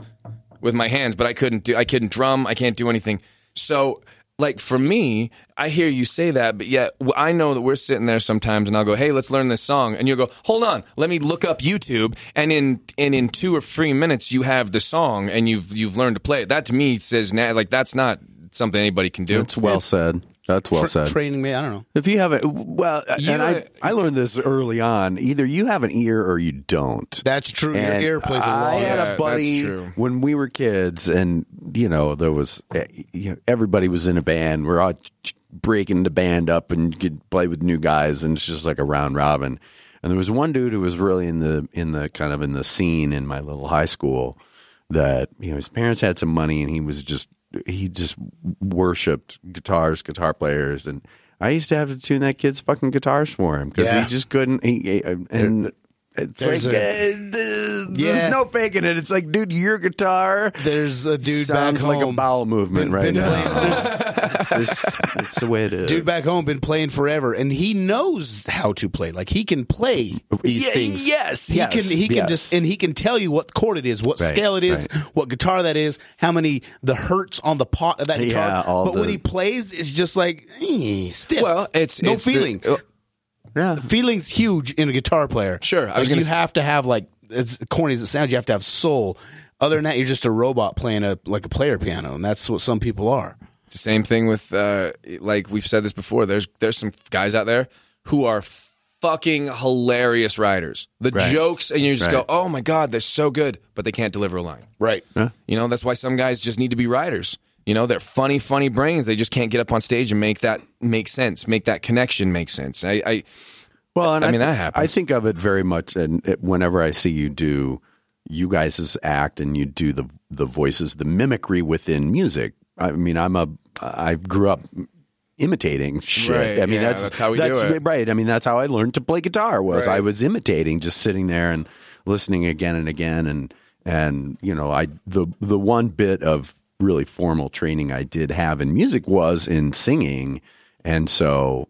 with my hands, but I couldn't do. I couldn't drum. I can't do anything. So. Like for me, I hear you say that, but yet I know that we're sitting there sometimes, and I'll go, "Hey, let's learn this song," and you'll go, "Hold on, let me look up YouTube," and in and in two or three minutes, you have the song, and you've you've learned to play it. That to me says, na- like that's not something anybody can do. That's well said. That's well Tra- said. training me. I don't know. If you haven't, well, You, and I, uh, I learned this early on. Either you have an ear or you don't. That's true. And Your ear plays a I role. I had Yeah, a buddy when we were kids, and you know there was, eh, you know, everybody was in a band. We're all breaking the band up and could play with new guys, and it's just like a round robin. And there was one dude who was really in the in the kind of in the scene in my little high school that you know his parents had some money, and he was just he just worshipped guitars, guitar players, and I used to have to tune that kid's fucking guitars for him because Yeah. he just couldn't. He, and it's like there's a- uh, there's, Yeah. no faking it. It's like, dude, your guitar There's a dude sounds back like a home. bowel movement been- right been now. playing- there's, It's, it's the way it is. Dude back home been playing forever, and he knows how to play. Like he can play these Yeah, things. yes, he yes, can. He can yes. just and he can tell you what chord it is, what Right, scale it is, right. what guitar that is, how many the hertz on the pot of that guitar. Yeah, all but when he plays, it's just like eh, stiff. Well, it's no it's the- feeling. uh, yeah. Feeling's huge in a guitar player. Sure, I was like gonna you s- have to have like as corny as it sounds, you have to have soul. Other than that, you're just a robot playing a like a player piano, and that's what some people are. It's the same thing with uh, like we've said this before. There's there's some guys out there who are fucking hilarious writers. The Right. jokes, and you just go, Right. "Oh my god, they're so good," but they can't deliver a line. Right. You know, that's why some guys just need to be writers. You know, they're funny, funny brains. They just can't get up on stage and make that make sense, make that connection make sense. I, I Well, and I I, mean, that happens. I think of it very much, and it, whenever I see you do you guys' act and you do the the voices, the mimicry within music. I mean, I'm a I grew up imitating shit. Right, I mean, yeah, that's that's how we do it. Right. I mean, that's how I learned to play guitar. Was Right. I was imitating, just sitting there and listening again and again, and and you know, I the the one bit of really formal training I did have in music was in singing, and so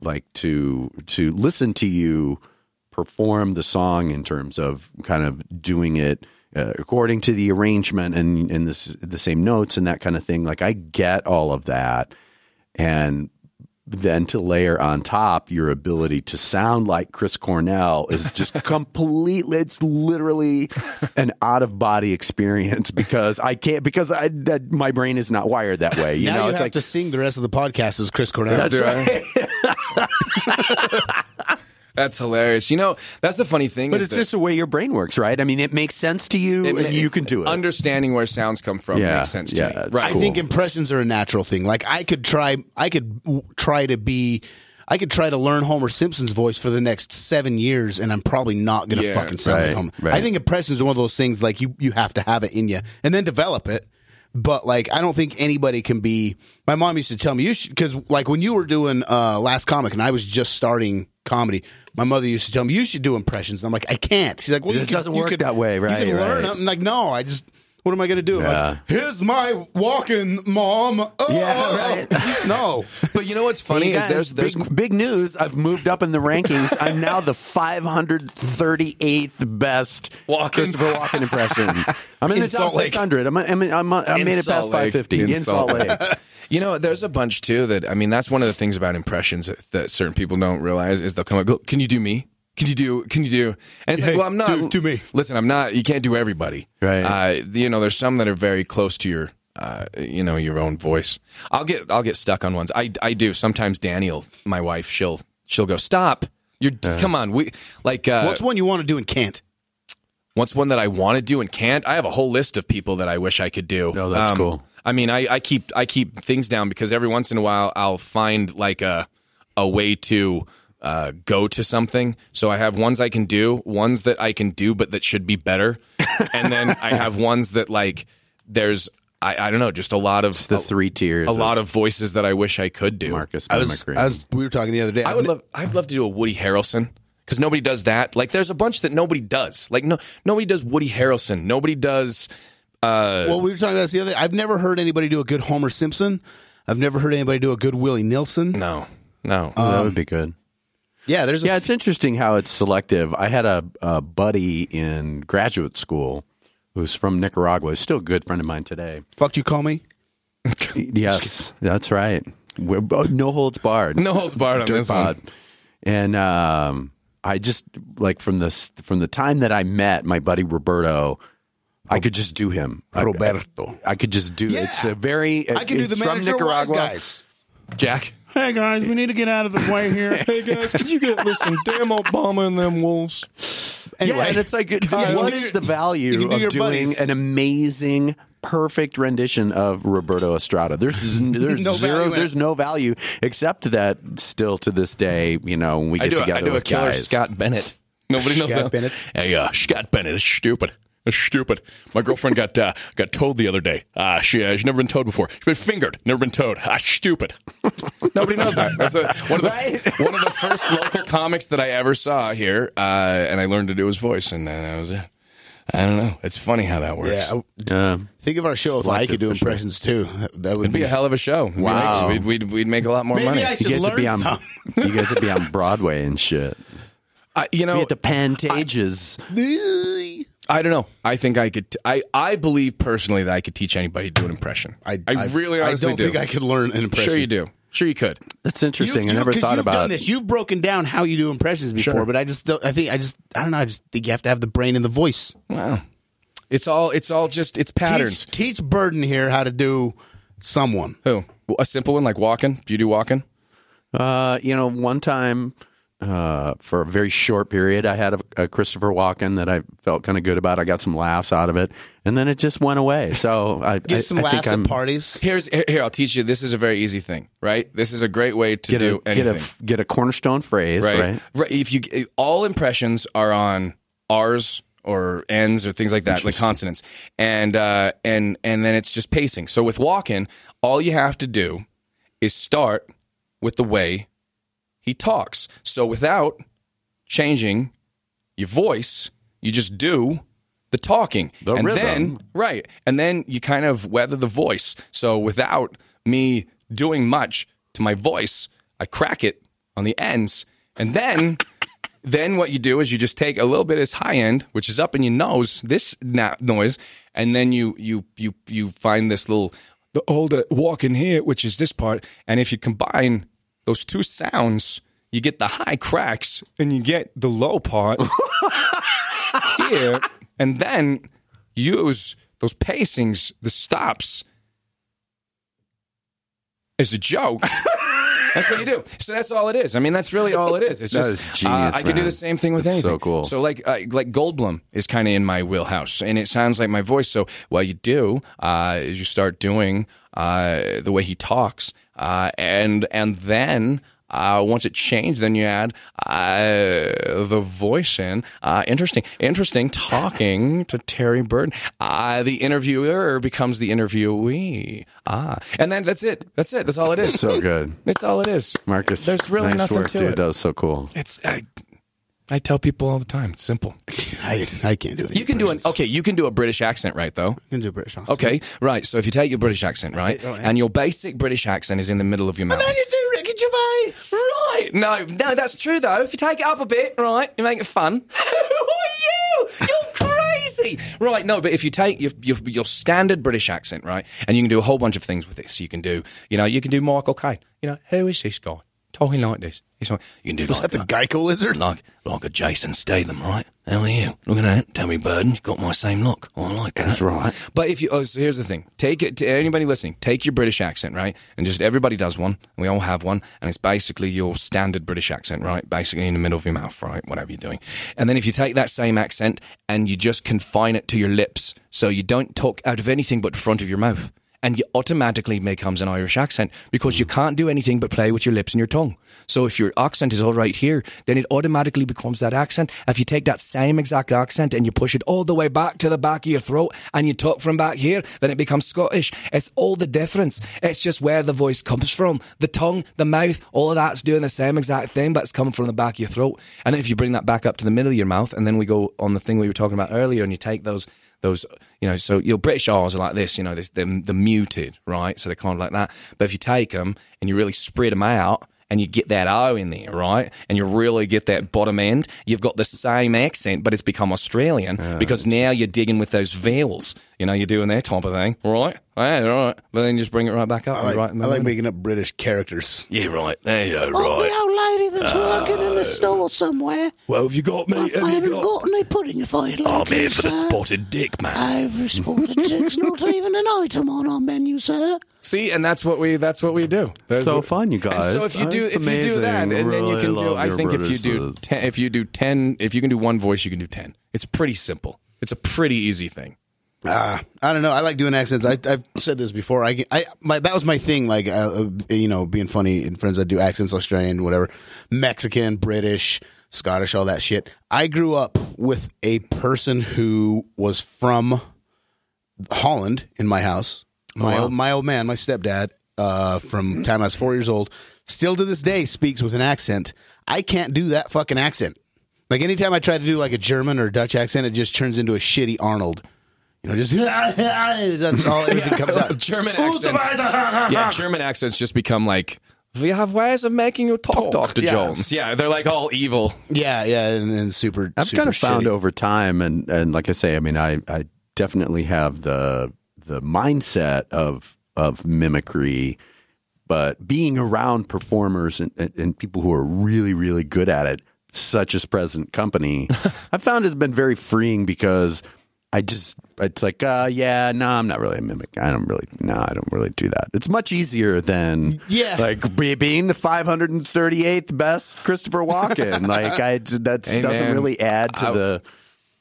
like to to listen to you perform the song in terms of kind of doing it uh, according to the arrangement and and this the same notes and that kind of thing like I get all of that. And then to layer on top your ability to sound like Chris Cornell is just completely it's literally an out of body experience because I can't because I that my brain is not wired that way you now know? you it's have like to sing the rest of the podcast as Chris Cornell. that's right that's hilarious. You know, that's the funny thing. but is it's that just the way your brain works right I mean it makes sense to you it and ma- you can do it Understanding where sounds come from Yeah, makes sense to yeah, me. it's Right. I think impressions are a natural thing. Like I could try, I could try to be, I could try to learn Homer Simpson's voice for the next seven years, and I'm probably not going to Yeah, fucking sound like right, Homer. right. I think impressions are one of those things like you you have to have it in you, and then develop it. But like, I don't think anybody can be. My mom used to tell me you should because like when you were doing uh, last comic, and I was just starting comedy. My mother used to tell me you should do impressions. And I'm like, I can't. She's like, well, It doesn't work that way, right, You can learn. right. I'm like, no, I just. What am I going to do? I'm Yeah. like, Here's my Walken, mom. Oh. Yeah, right. no. But you know what's funny Hey, is guys, there's there's big, big news. I've moved up in the rankings. I'm now the 538th best Walken. Christopher Walken impression. I'm in, In the Salt top Lake. 600. I'm, I'm, I'm, I In made it past Salt Lake. 550 in, In Salt Salt Lake. You know, there's a bunch too that I mean. That's one of the things about impressions that, that certain people don't realize is they'll come up, go, "Can you do me? Can you do? Can you do?" And it's Hey, like, well, I'm not. do- do me. Listen, I'm not. You can't do everybody, Right. Uh, you know, there's some that are very close to your, uh, you know, your own voice. I'll get I'll get stuck on ones. I I do sometimes. Daniel, my wife, she'll she'll go, "Stop." You're come on. We like uh, What's one you want to do and can't? What's one that I want to do and can't? I have a whole list of people that I wish I could do. Um, Oh, that's cool. I mean, I, I keep I keep things down because every once in a while I'll find like a a way to uh, go to something. So I have ones I can do, ones that I can do but that should be better, and then I have ones that like there's I, I don't know, just a lot of The three tiers. a lot of voices that I wish I could do. Marcus I was, mimicry. I was, we were talking the other day. I would love I'd love to do a Woody Harrelson because nobody does that. Like there's a bunch that nobody does. Like no nobody does Woody Harrelson. Nobody does well, we were talking about this the other day. I've never heard anybody do a good Homer Simpson. I've never heard anybody do a good Willie Nelson. no. No. Oh, that would be good. Yeah, there's a Yeah, it's interesting how it's selective. I had a, a buddy in graduate school who's from Nicaragua. He's still a good friend of mine today. fuck you call me. Yes, that's right. We're, no holds barred. no holds barred on Dirt this one. And um, I just like from the from the time that I met my buddy Roberto, I could just do him. I- Roberto. I, could just do. Yeah. It's a very. I can do the from manager of Wise Nicaragua. guys. Jack. Hey guys, we need to get out of the way here. Hey guys, could you get listen, damn Obama and them wolves. Anyway, Yeah, and it's like, Kyle, what you is can- the value you do of doing buddies. an amazing, perfect rendition of Roberto Estrada? There's there's No zero, there's no value except that still to this day, you know, when we I get do, a, together I do a with killer guys. Scott Bennett. Nobody knows Scott that. Bennett? Hey, uh, Scott Bennett is stupid. It's stupid. My girlfriend got uh, got towed the other day. Uh, she uh, she's never been towed before. She's been fingered, never been towed. Ah, stupid. Nobody knows that. That's a, one of the one of the first local comics that I ever saw here, uh, and I learned to do his voice, and uh, that was it. I don't know. It's funny how that works. Yeah, I- Yeah. think of our show if I could do for sure. impressions too. That, that would It'd be a hell of a show. We'd Wow. make- We'd, we'd, we'd make a lot more Maybe money. I You should guys would be learn on. some. you guys would be on Broadway and shit. I, you Be know, at the Pantages. I don't know. I think I could. T- I I believe personally that I could teach anybody to do an impression. I, really I honestly don't do. think I could learn an impression. Sure, you do. Sure, you could. That's interesting. You- I never thought you've about done this. You've broken down how you do impressions before, Sure. but I just don't, I think I just I don't know. I just think you have to have the brain and the voice. Wow. It's all. It's all just. It's patterns. Teach, teach Burden here how to do someone. Who? A simple one like Walken. Do you do Walken? Uh, you know, one time uh, for a very short period, I had a, a Christopher Walken that I felt kind of good about. I got some laughs out of it, and then it just went away. So I Get I, some I laughs think at I'm, parties. Here's here. here, I'll teach you. This is a very easy thing, right? This is a great way to Get do a, get a get a cornerstone phrase, right? right? If you all impressions are on R's or N's or things like that, like consonants, and uh, and and then it's just pacing. So with Walken, all you have to do is start with the way he talks. So without changing your voice, you just do the talking, The and rhythm. then right, and then you kind of weather the voice. So without me doing much to my voice, I crack it on the ends, and then. Then what you do is you just take a little bit of this high end, which is up in your nose, this na- noise, and then you you you you find this little the oh, older Walken here, which is this part, and if you combine those two sounds, you get the high cracks and you get the low part here, and then use those pacings, the stops, as a joke. That's what you do. So that's all it is. I mean, that's really all it is. It's That just is genius, uh, I could do the same thing with That's anything. so cool. So like uh, like Goldblum is kind of in my wheelhouse, and it sounds like my voice. So what you do uh, is you start doing uh, the way he talks, uh, and and then. Uh, once it changed, then you add uh, the voice in. Uh, interesting, interesting. Talking to Terry Bird, uh, the interviewer becomes the interviewee. Ah, and then that's it. That's it. That's all it is. So good, That's all it is. Marcus. There's really nice nothing work, to dude. it. That was so cool. It's I, I tell people all the time. It's simple. I I can't do it. You can do an okay. You can do a British accent, right? Though. I can do a British accent. Okay, right. So if you take your British accent, right, and your basic British accent is in the middle of your mouth. And then you do Ricky Gervais. Right. No, no, that's true though. If you take it up a bit, right, you make it fun. Who are you? You're crazy. Right. No, but if you take your, your your standard British accent, right, and you can do a whole bunch of things with it. So You can do, you know, you can do Michael Caine. You know, who is this guy talking like this? He's like, you can do Was like that the Geico lizard? like like a Jason Statham, right? How are you? Look at that, Tommy Burden. You got my same look. Oh, I like that. That's right. But if you, oh, so here's the thing: take it to anybody listening. Take your British accent, right? And just everybody does one. We all have one, and it's basically your standard British accent, right? Basically in the middle of your mouth, right? Whatever you're doing. And then if you take that same accent and you just confine it to your lips, so you don't talk out of anything but the front of your mouth. And you automatically becomes an Irish accent because you can't do anything but play with your lips and your tongue. So if your accent is all right here, then it automatically becomes that accent. If you take that same exact accent and you push it all the way back to the back of your throat and you talk from back here, then it becomes Scottish. It's all the difference. It's just where the voice comes from. The tongue, the mouth, all of that's doing the same exact thing, but it's coming from the back of your throat. And then if you bring that back up to the middle of your mouth, and then we go on the thing we were talking about earlier, and you take those those, you know, so your British R's are like this, you know, this, they're, they're muted, right? So they're kind of like that. But if you take them and you really spread them out and you get that O in there, right? And you really get that bottom end, you've got the same accent, but it's become Australian ah, because now you're digging with those vowels. You know, you're doing that type of thing, right? Yeah, right. But then you just bring it right back up. I like, right I like making up British characters. Yeah, right. There you go, Oh, right. the old lady that's uh, working in the store somewhere. Well, have you got me? I Have you haven't got? got any pudding if I'd like I'm to, here for the spotted dick, man. I've spotted it's not even an item on our menu, sir. See, and that's what we that's what we do. That's So what- fun, you And guys. so if you do That's if you do that, and amazing. then you can do. I think if you do ten, if you do ten, if you can do one voice, you can do ten. It's pretty simple. It's a pretty easy thing. Ah, I don't know. I like doing accents. I, I've said this before. I, I, my, that was my thing. Like, uh, uh, you know, being funny and friends. I do accents, Australian, whatever, Mexican, British, Scottish, all that shit. I grew up with a person who was from Holland in my house. My old, my old man, my stepdad, uh, from time I was four years old, still to this day speaks with an accent. I can't do that fucking accent. Like anytime I try to do like a German or Dutch accent, it just turns into a shitty Arnold. You know, just that's all everything comes out. German accents. yeah, German accents just become like we have ways of making you talk, Doctor yes. Jones. Yeah, they're like all evil. Yeah, yeah, and, and super. I've super kind of found shitty. over time, and and like I say, I mean, I I definitely have the the mindset of of mimicry, but being around performers and, and, and people who are really really good at it, such as Present Company, I've found has been very freeing because I just it's like, uh, yeah, no, I'm not really a mimic. I don't really, no, I don't really do that. It's much easier than Yeah. like be, being the 538th best Christopher Walken. like I that Hey, doesn't man, really add to I- the.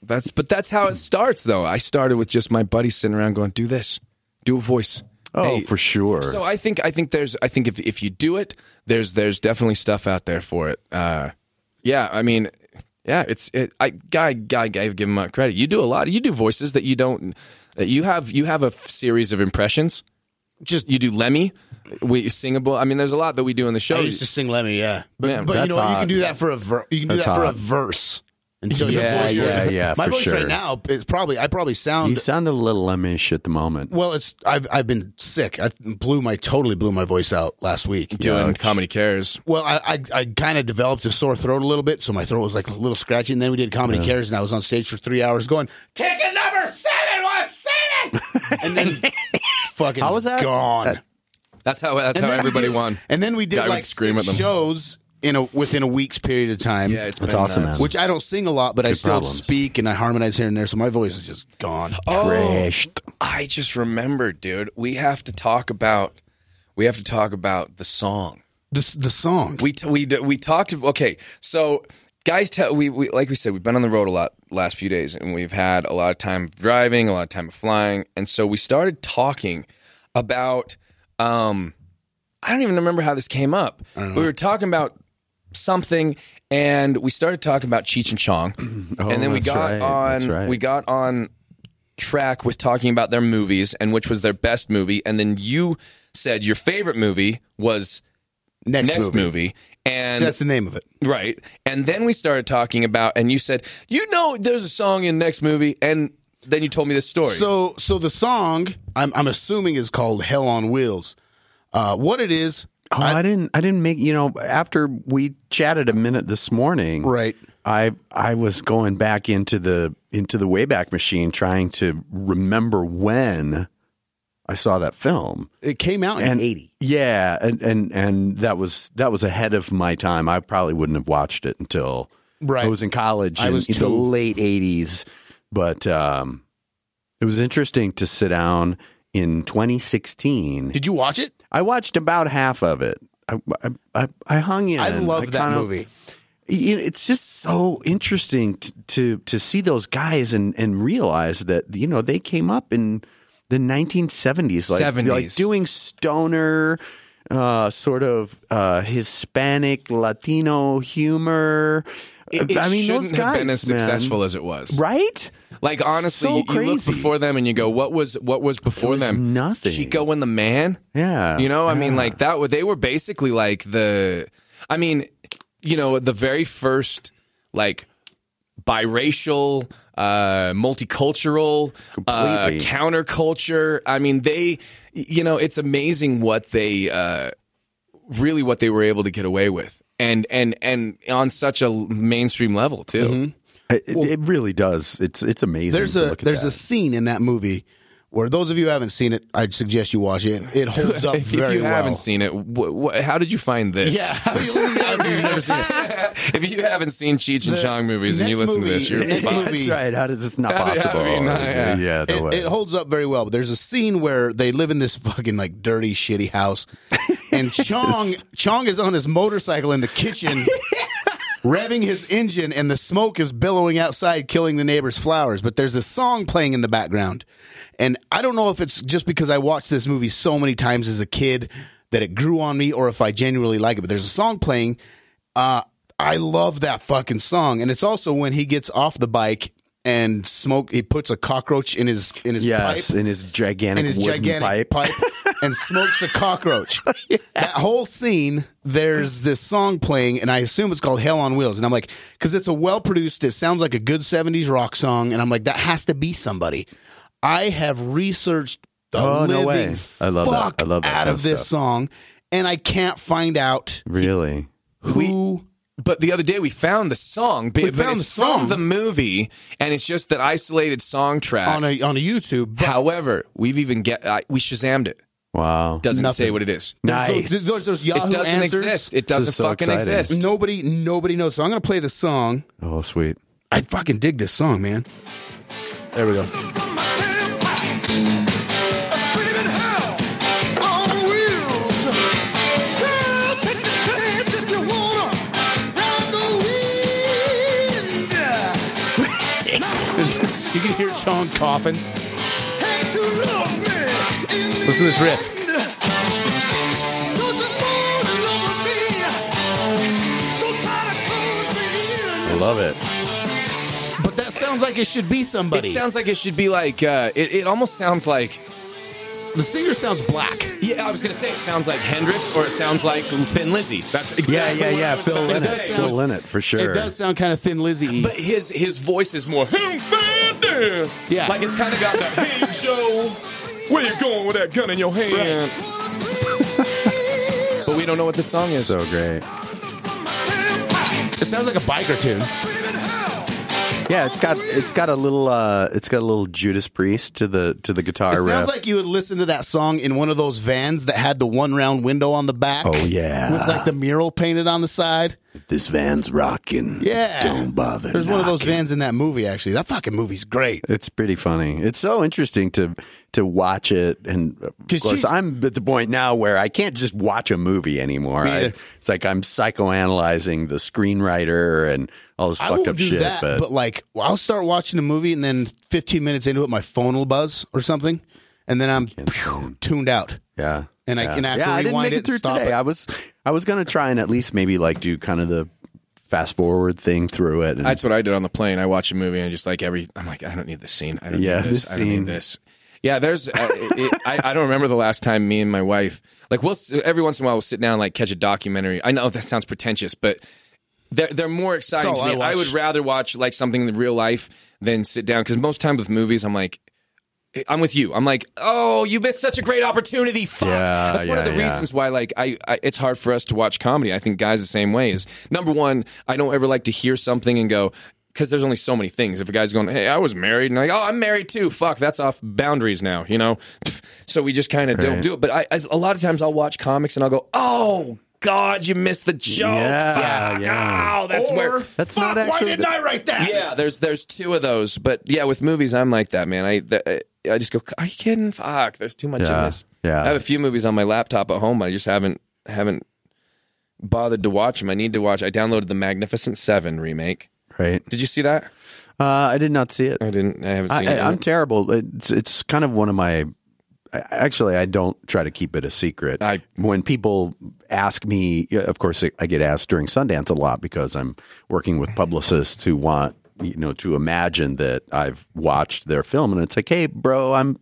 That's but that's how it starts though. I started with just my buddies sitting around going, "Do this, do a voice." Oh, Hey, for sure. So I think I think there's I think if if you do it, there's there's definitely stuff out there for it. Uh, yeah, I mean, yeah, it's it. I guy guy gave give him credit. You do a lot. You do voices that you don't. You have you have a f- series of impressions. Just you do Lemmy, we singable. I mean, there's a lot that we do in the show. I used to sing Lemmy, yeah, but, Man, but you that's know what? you hot. can do that for a ver- you can do That's that for a hot. verse. Until your Yeah, voice goes- yeah, yeah, My for voice right now is probably I probably sound you sound a little lemmish at the moment. well. It's I've I've been sick. I blew my totally blew my voice out last week. doing Ouch. comedy cares. Well, I I, I kind of developed a sore throat a little bit, so my throat was like a little scratchy. And then we did comedy cares, and I was on stage for three hours going ticket number seven one seven, and then fucking How was that? gone. That's how that's how everybody won. And then we did Guy would like scream six at them. shows in a within a week's period of time. Yeah, it's That's been awesome, nuts. man. which I don't sing a lot, but I still problems. speak and I harmonize here and there, so my voice is just gone. Oh. Trashed. I just remembered, dude. We have to talk about we have to talk about the song. The the song. We t- we d- we talked. Okay, so guys, tell we, we like we said we've been on the road a lot last few days, and we've had a lot of time driving, a lot of time flying, and so we started talking about. Um, I don't even remember how this came up. We were talking about something, and we started talking about Cheech and Chong, Oh, and then we got right, on right. we got on track with talking about their movies and which was their best movie, and then you said your favorite movie was next, next movie. movie. And That's the name of it. right. And then we started talking about and you said, "You know there's a song in next movie." And then you told me this story. So so the song I'm I'm assuming is called Hell on Wheels. Uh, what it is, Oh, I, didn't. I didn't make. You know, after we chatted a minute this morning, Right. I I was going back into the into the Wayback Machine, trying to remember when I saw that film. it came out in And '80. yeah, and and and that was that was ahead of my time. I probably wouldn't have watched it until Right. I was in college I in, was in the late '80s. But um, it was interesting to sit down in 2016. Did you watch it? I watched about half of it. I I, I, I hung in. I love that kinda- movie. it's just so interesting to, to to see those guys and and realize that you know they came up in the 1970s, like 70s. like doing stoner. Uh, sort of uh, Hispanic Latino humor. It, it I mean, shouldn't those have been as man. successful as it was. right? Like honestly, So you, you look before them and you go, "What was what was before was them? nothing. Chico and the Man." Yeah, You know, I mean, like that. They were basically like the. I mean, you know, the very first like biracial, uh, multicultural, uh, counterculture. I mean, they. You know, it's amazing what they uh, really what they were able to get away with, and and and on such a mainstream level too. Mm-hmm. It, it really does. It's it's amazing. There's to a look at there's that. a scene in that movie where those of you who haven't seen it, I'd suggest you watch it. It holds up If, very well. if you haven't seen it, wh- wh- how did you find this? yeah, How you listen to- if you've never seen it. if you haven't seen Cheech and The Chong movies and you next listen to this, you're the movie- That's right. How does this not How do- possible? do you not- yeah. yeah, no it, way. it holds up very well. But there's a scene where they live in this fucking like dirty, shitty house, and Chong Chong is on his motorcycle in the kitchen, revving his engine, and the smoke is billowing outside, killing the neighbor's flowers. But there's a song playing in the background, and I don't know if it's just because I watched this movie so many times as a kid that it grew on me, or if I genuinely like it. But there's a song playing. Uh, I love that fucking song, and it's also when he gets off the bike. And smoke. He puts a cockroach in his in his yes, pipe in his gigantic in his wooden gigantic pipe. pipe. and smokes the cockroach. That whole scene, there's this song playing, and I assume it's called Hell on Wheels. And I'm like, because it's a well produced, it sounds like a good 70s rock song. And I'm like, that has to be somebody. I have researched the Oh, no living way. I love that. fuck I love that out of of this stuff. song, and I can't find out Really? who. But the other day we found the song, but, We found it's the song. from the movie, and it's just that isolated song track. on a on a YouTube. But However, we've even get uh, we shazammed it. Wow. Doesn't Nothing. say what it is. Nice. There's those, those Yahoo it doesn't answers. exist. It doesn't so fucking exciting. exist. Nobody nobody knows. So I'm gonna play the song. Oh, sweet. I fucking dig this song, man. There we go. You can hear John coughing. Listen to this riff. I love it. But that sounds like it should be somebody. It sounds like it should be like. Uh, it, it almost sounds like. the singer sounds black. Yeah, I was gonna say it sounds like Hendrix or it sounds like Thin Lizzy. That's exactly. Yeah, yeah, what I yeah. was Phil about Lynott. say. Phil Lynott for sure. It does sound kind of Thin Lizzy. But his his voice is more. Yeah. like it's kind of got that. Hey Joe, where you going with that gun in your hand? but we don't know what this song is. So great. it sounds like a biker tune. Yeah, it's got it's got a little uh it's got a little Judas Priest to the to the guitar It riff. sounds like you would listen to that song in one of those vans that had the one round window on the back. Oh, yeah. with like the mural painted on the side. this van's rocking. Yeah, Don't bother. There's one of those vans in that movie. Actually, that fucking movie's great. It's pretty funny. It's so interesting to to watch it, and of 'Cause course, geez- I'm at the point now where I can't just watch a movie anymore. Me I, it's like I'm psychoanalyzing the screenwriter and all this I fucked up do shit. that, but, but like I'll start watching a movie and then 15 minutes into it, my phone will buzz or something, and then I'm phew, tuned out. yeah, And I can have to yeah, I didn't rewind make it it through stop today. it. I was I was gonna try and at least maybe like do kind of the fast forward thing through it. And, That's what I did on the plane. I watch a movie and just like every, I'm like, I don't need this scene. I don't Yeah, need this. this I don't need this. Yeah, there's. Uh, it, it, I, I don't remember the last time me and my wife, like, we'll every once in a while we'll sit down and like catch a documentary. I know that sounds pretentious, but they're they're more exciting to me. I I, would rather watch like something in real life than sit down because most times with movies, I'm like. I'm with you. I'm like, oh, you missed such a great opportunity. Fuck. Yeah, That's one of the yeah. reasons why, like, I, I, it's hard for us to watch comedy. I think guys the same way. Is number one, I don't ever like to hear something and go because there's only so many things. If a guy's going, hey, I was married, and I'm like, oh, I'm married too. Fuck, that's off boundaries now. You know. So we just kind of don't do it. But I, I, a lot of times I'll watch comics and I'll go, oh. God, you missed the joke. Yeah, Fuck. yeah. Oh, that's where. That's Fuck, not actually Why didn't I write that? Yeah, there's there's two of those, but yeah, with movies, I'm like that, man. I that, I just go, are you kidding? Fuck, there's too much in this. yeah. I have a few movies on my laptop at home. I just haven't haven't bothered to watch them. I need to watch. I downloaded the Magnificent Seven remake. Right. Did you see that? Uh, I did not see it. I didn't. I haven't I, seen it. I, I'm terrible. It's it's kind of one of my. Actually, I don't try to keep it a secret. I- when people ask me, of course, I get asked during Sundance a lot because I'm working with publicists who want you know to imagine that I've watched their film, and it's like, hey, bro, I'm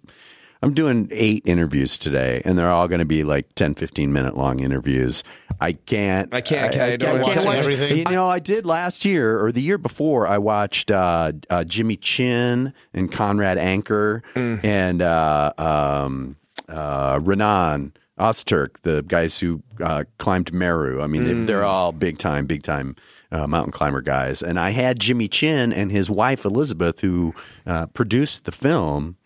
I'm doing eight interviews today, and they're all going to be like 10, 15 minute long interviews. I can't. I can't- I don't watch can't everything. You know, I did last year or the year before. I watched uh, uh, Jimmy Chin and Conrad Anker and uh, um, uh, Renan Ozturk, the guys who uh, climbed Meru. I mean, they, they're all big time, big time uh, mountain climber guys. And I had Jimmy Chin and his wife Elizabeth, who uh, produced the film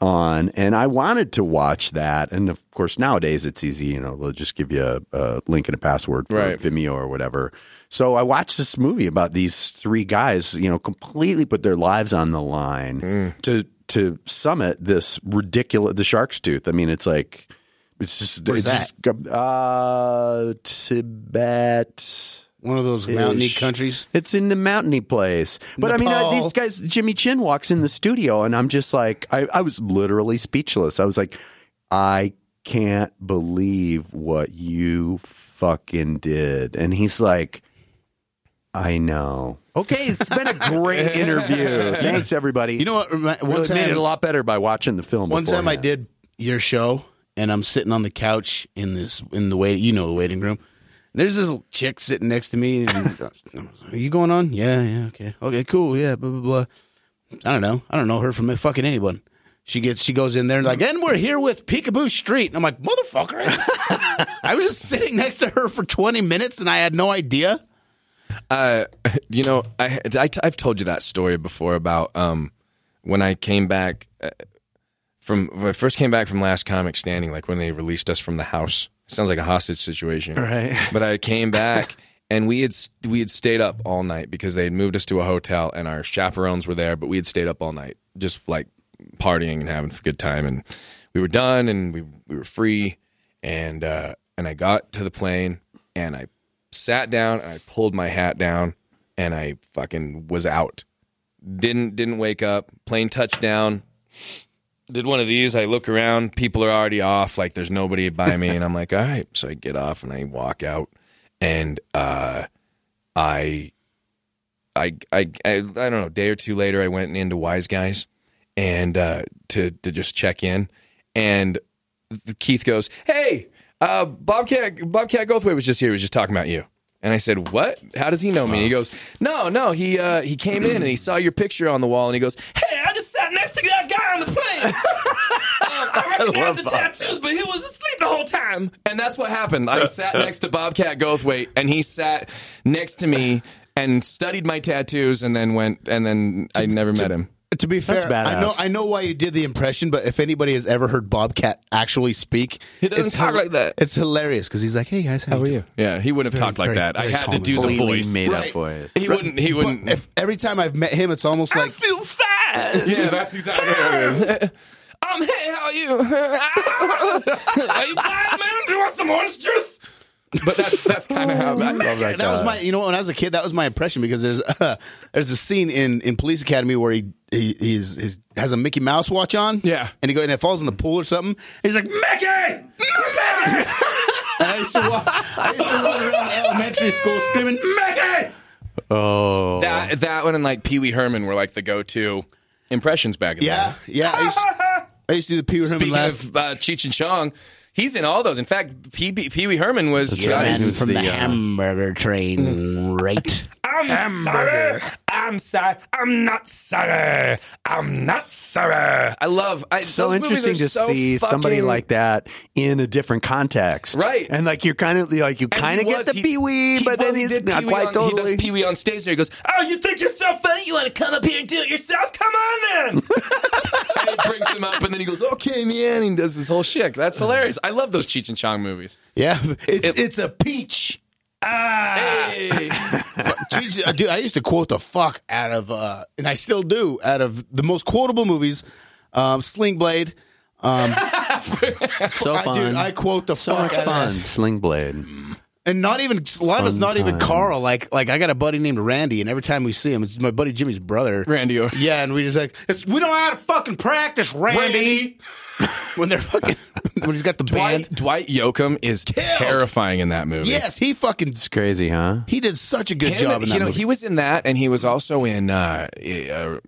on, and I wanted to watch that. And of course, nowadays it's easy. You know, they'll just give you a, a link and a password for Right. Vimeo or whatever. So I watched this movie about these three guys. You know, completely put their lives on the line to to summit this ridiculous the Shark's Tooth. I mean, it's like it's just Where's it's just uh, Tibet. One of those mountainy Ish. countries. It's in the mountainy place. But I mean, uh, Nepal. these guys, Jimmy Chin walks in the studio, and I'm just like, I, I was literally speechless. I was like, I can't believe what you fucking did. And he's like, I know. Okay, it's been a great interview. Thanks, everybody. You know what? remi- One really time, made it a lot better by watching the film. one time I beforehand. did your show, and I'm sitting on the couch in this in the wait you know the waiting room. There's this chick sitting next to me. And, Are you going on? Yeah, yeah, okay, okay, cool, yeah, blah blah blah. I don't know. I don't know her from fucking anyone. She gets, she goes in there and like, and we're here with Picabo Street. And I'm like, motherfucker, I, was just sitting next to her for 20 minutes and I had no idea. Uh, you know, I, I have told you that story before about um, when I came back uh, from when I first came back from Last Comic Standing, like when they released us from the house. Sounds like a hostage situation, Right. But I came back and we had we had stayed up all night because they had moved us to a hotel and our chaperones were there, but we had stayed up all night just like partying and having a good time. And we were done and we we were free. And uh, and I got to the plane and I sat down and I pulled my hat down and I fucking was out. Didn't didn't wake up. Plane touchdown. Did one of these. I look around. People are already off. Like there's nobody by me, and I'm like, all right. So I get off and I walk out, and uh, I, I, I, I, I don't know. A day or two later, I went into Wise Guys, and uh, to to just check in, and Keith goes, "Hey, uh, Bobcat Bobcat Goldthwait was just here. He was just talking about you." And I said, "What? How does he know me?" And he goes, "No, no. He uh, he came in and he saw your picture on the wall, and he goes, "Hey, I just sat next to that guy on the plane. um, I recognize the tattoos, but he was asleep the whole time." And that's what happened. I sat next to Bobcat Goldthwait, and he sat next to me and studied my tattoos, and then went, and then I never met him. To be fair, That's I know badass. I know why you did the impression, but if anybody has ever heard Bobcat actually speak, He doesn't it's talk like that. It's hilarious because he's like, "Hey guys, how, How are you?" you? Yeah, he wouldn't have Very, talked like very, that. I very had to calm do the Completely voice. made up Right. voice. He wouldn't. He But wouldn't. if every time I've met him, it's almost like feel fine. Yeah, that's exactly what it is. Um, hey, how are you? are you tired, man? Do you want some orange juice? But that's that's kind of how that. love that that was my you know when I was a kid that was my impression because there's uh, there's a scene in in Police Academy where he he he's, he's has a Mickey Mouse watch on Yeah. and he go and it falls in the pool or something he's like Mickey Mickey and I used to walk I used to walk around elementary school screaming Mickey Oh, That that one and like Pee Wee Herman were like the go-to impressions back in the yeah day. yeah I used, I used to do the Pee Wee Herman Speaking laugh of uh, Cheech and Chong, he's in all those. In fact, Pee Pee Wee Herman was. That's Yeah, man, from the, the, uh, hamburger train right I'm sorry. I'm sorry. I'm not sorry. I'm not sorry. I love. I, so those interesting are to so see somebody like that in a different context, Right. And like you're kind of like you kind of get the he- Pee Wee, but then he's did not Pee-wee quite on, totally. He does Pee Wee on stage there. He goes, "Oh, you think you're so funny? You want to come up here and do it yourself? Come and he brings him up, and then he goes, "Okay, man." And he does this whole shit. That's hilarious. I love those Cheech and Chong movies. yeah it's it- it's a peach ah Hey. Jeez, I, do, I used to quote the fuck out of, uh, and I still do, out of the most quotable movies, um, Sling Blade. Um, so I, fun, dude, I quote the so fuck much out of fun. that. Sling Blade. And not even a lot of us, not even. Carl. Like, like I got a buddy named Randy, and every time we see him, it's my buddy Jimmy's brother, Randy Orr. Yeah, and we just like it's, we don't know how to fucking practice, Randy. when they're fucking when he's got the band. Dwight, Dwight Yoakam is terrifying in that movie. Yes, he fucking It's crazy, huh? he did such a good Him- job in that you know, movie. he was in that, and he was also in uh, uh,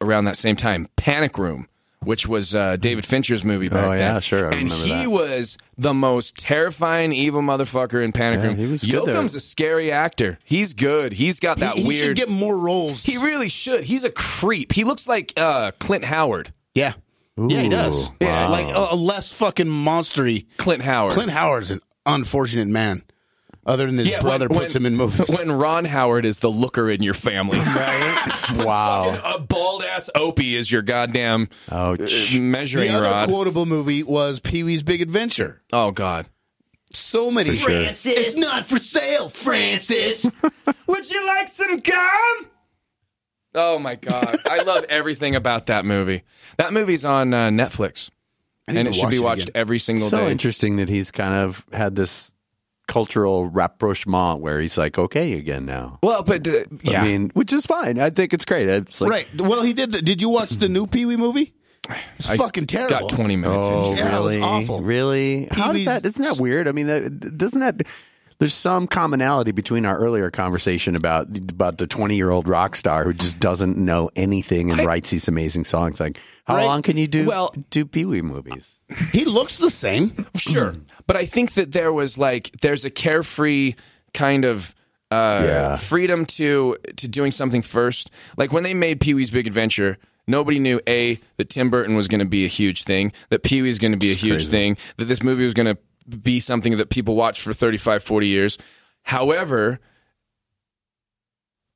around that same time, Panic Room, which was uh, David Fincher's movie back Oh, then. yeah, sure, I and he that. was the most terrifying, evil motherfucker in Panic Yeah, Room. he was good a scary actor. He's good. He's got that he, he weird. should get more roles. he really should. He's a creep. He looks like uh, Clint Howard. yeah, yeah, he does. Ooh, Yeah, like a, a less fucking monstery. Clint Howard. Clint Howard's an unfortunate man. Other than his Yeah, brother when- puts him in movies. When Ron Howard is the looker in your family. Wow. a bald ass Opie is your goddamn Ouch. the measuring other rod. quotable movie was Pee Wee's Big Adventure. oh God. So many. sure. Francis, it's not for sale, Francis. Would you like some gum? Oh my god, I love everything about that movie. That movie's on uh, Netflix, and it should be watched again. every single so day. interesting that he's kind of had this cultural rapprochement where he's like okay again now. Well, but uh, yeah, I mean, which is fine. I think it's great. It's like, right. Well, he did. The, did you watch the new Pee Wee movie? It's I fucking terrible. got twenty minutes Oh, into it. Yeah, it was really? awful. Really? How does Pee-wee's- that? Isn't that weird? I mean, uh, doesn't that there's some commonality between our earlier conversation about about the 20 year old rock star who just doesn't know anything and I- writes these amazing songs. Like, how Right. long can you do Well- do Pee Wee movies? He looks the same. Sure, but I think that there was like there's a carefree kind of uh, Yeah. freedom to to doing something first. Like when they made Pee Wee's Big Adventure, nobody knew a that Tim Burton was going to be a huge thing, that Pee Wee's going to be a huge crazy. thing, that this movie was going to be something that people watched for 35, 40 years. However,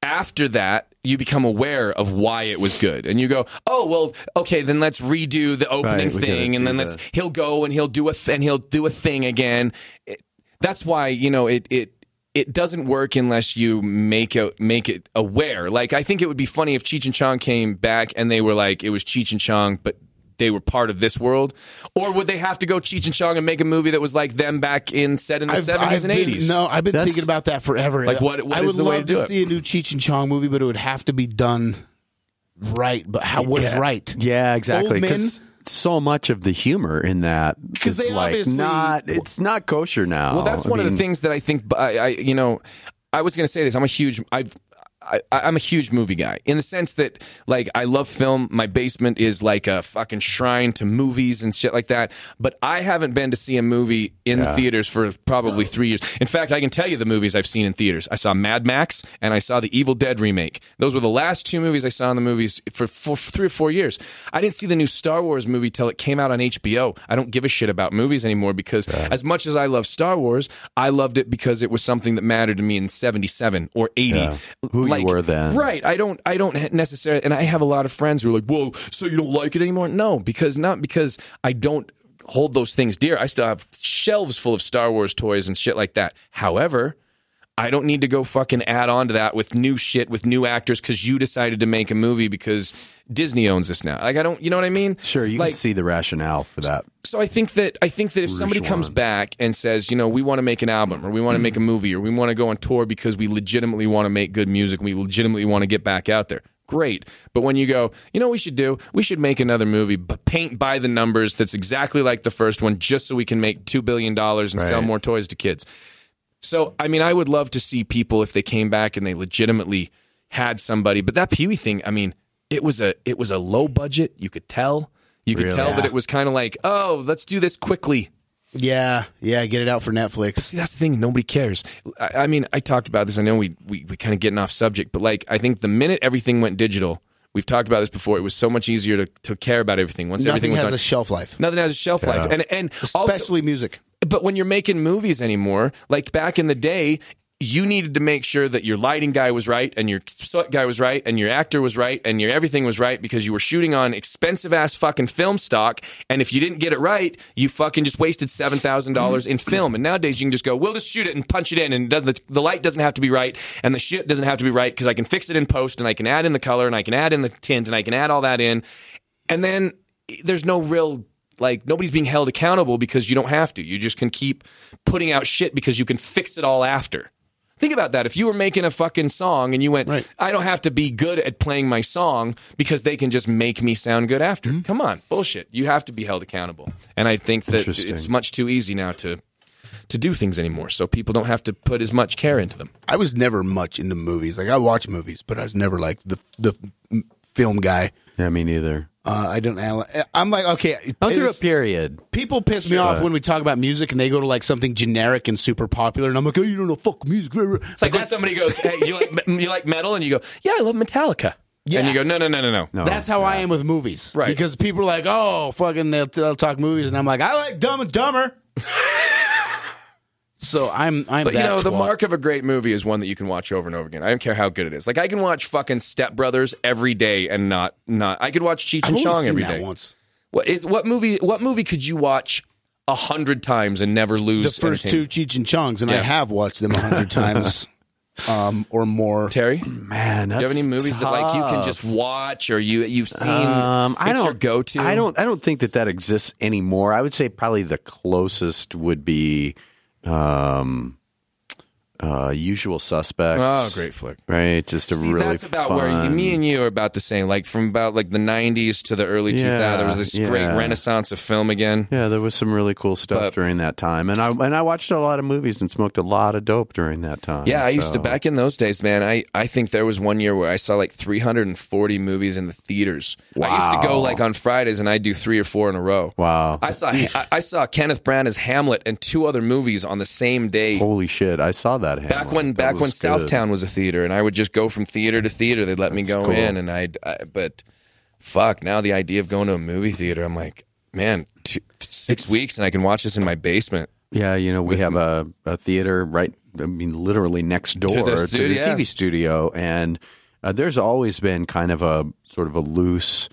after that, you become aware of why it was good, and you go, "Oh, well, okay, then let's redo the opening Right, thing, and then the- let's he'll go and he'll do a th- and he'll do a thing again." It- that's why you know it it it doesn't work unless you make it make it aware. Like I think it would be funny if Cheech and Chong came back and they were like it was Cheech and Chong, but they were part of this world, or would they have to go Cheech and Chong and make a movie that was like them back in set in the seventies and eighties? No, I've been That's- thinking about that forever. Like, what- what I is would the way love to do it? see a new Cheech and Chong movie, but it would have to be done right. But how? What is right? Yeah, exactly. Because so much of the humor in that because they like obviously- not. It's not kosher now. Well, that's I one of the things that I think. I, I you know, I was going to say this. I'm a huge. I've. I, I'm a huge movie guy in the sense that, like, I love film. My basement is like a fucking shrine to movies and shit like that. But I haven't been to see a movie in theaters for probably three years. In fact, I can tell you the movies I've seen in theaters. I saw Mad Max and I saw the Evil Dead remake. Those were the last two movies I saw in the movies for, for three or four years. I didn't see the new Star Wars movie till it came out on HBO. I don't give a shit about movies anymore because as much as I love Star Wars, I loved it because it was something that mattered to me in 77 or 80. Yeah. Who you were then. Right. I don't I don't necessarily and I have a lot of friends who are like, "Whoa, so you don't like it anymore?" No, because not because I don't hold those things dear. I still have shelves full of Star Wars toys and shit like that. However, I don't need to go fucking add on to that with new shit with new actors because you decided to make a movie because Disney owns this now. Like I don't, you know what I mean? Sure, you like, can see the rationale for that. so I think that I think that if somebody comes one. back and says, you know, we want to make an album or we want to make a movie or we want to go on tour because we legitimately want to make good music, we legitimately want to get back out there. Great. But when you go, you know what we should do? We should make another movie, but paint by the numbers that's exactly like the first one just so we can make 2 billion dollars and sell more toys to kids. So, I mean, I would love to see people if they came back and they legitimately had somebody, but that Pee Wee thing, I mean, it was a it was a low budget. You could tell. You could Really? tell that it was kind of like, oh, let's do this quickly. Yeah, yeah. Get it out for Netflix. See, that's the thing. Nobody cares. I, I mean, I talked about this. I know we we we kind of getting off subject, but like, I think the minute everything went digital, we've talked about this before. It was so much easier to, to care about everything once Nothing everything was has on. a shelf life, nothing has a shelf life, and and also, especially music. But when you're making movies anymore, like back in the day, you needed to make sure that your lighting guy was right and your soot guy was right and your actor was right and your everything was right because you were shooting on expensive ass fucking film stock. And if you didn't get it right, you fucking just wasted seven thousand dollars in film. And nowadays you can just go, we'll just shoot it and punch it in, and the, the light doesn't have to be right and the shit doesn't have to be right because I can fix it in post and I can add in the color and I can add in the tint and I can add all that in, and then there's no real like nobody's being held accountable because you don't have to. You just can keep putting out shit because you can fix it all after. Think about that. If you were making a fucking song and you went, Right. I don't have to be good at playing my song because they can just make me sound good after. Mm-hmm. Come on, bullshit. You have to be held accountable. And I think that it's much too easy now to to do things anymore. So people don't have to put as much care into them. I was never much into movies. Like I watch movies, but I was never like the the film guy. Yeah, me neither. Uh, I don't. analy- I'm like okay. Under a period. people piss me off when we talk about music and they go to like something generic and super popular, and I'm like, oh, you don't know fuck music. It's like when somebody goes, "Hey, you like you like metal?" and you go, "Yeah, I love Metallica." Yeah. And you go, "No, no, no, no, no." No. That's how I am with movies, Right. Because people are like, "Oh, fucking," they'll, they'll talk movies, and I'm like, "I like Dumb and Dumber." so I'm, I'm. But you that know, the mark of a great movie is one that you can watch over and over again. I don't care how good it is. Like I can watch fucking Step Brothers every day and not not. I could watch Cheech I've and Chong seen every that day. once. What is what movie? What movie could you watch a hundred times and never lose? The first two entertainment? Cheech and Chongs, and I have watched them a hundred times um, or more. Terry, Man, that's you have any movies that like you can just watch or you you've seen? Um, I don't go to. I don't. I don't think that that exists anymore. I would say probably the closest would be, um, uh, Usual Suspects. Oh, great flick. Right, just a See, really that's about fun. where me and you are about the same. Like from about like the '90s to the early 2000s, there was this great renaissance of film again. Yeah, there was some really cool stuff But- during that time, and I and I watched a lot of movies and smoked a lot of dope during that time. Yeah, I used to back in those days, man. I, I think there was one year where I saw like 340 movies in the theaters. I used to go like on Fridays and I'd do three or four in a row. Wow. I saw I, I saw Kenneth Branagh's Hamlet and two other movies on the same day. Holy shit! I saw that. Back Hamlet. when That back when good. Southtown was a theater, and I would just go from theater to theater. They'd let me go cool. in, and I'd. I, but fuck, now the idea of going to a movie theater, I'm like, man, two, six weeks, and I can watch this in my basement. Yeah, you know, we have a, a theater right, I mean, literally next door to the the, studio, yeah. TV studio. And uh, there's always been kind of a sort of a loose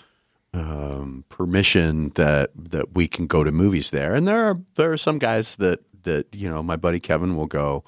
um, permission that that we can go to movies there. And there are there are some guys that that you know, my buddy Kevin will go.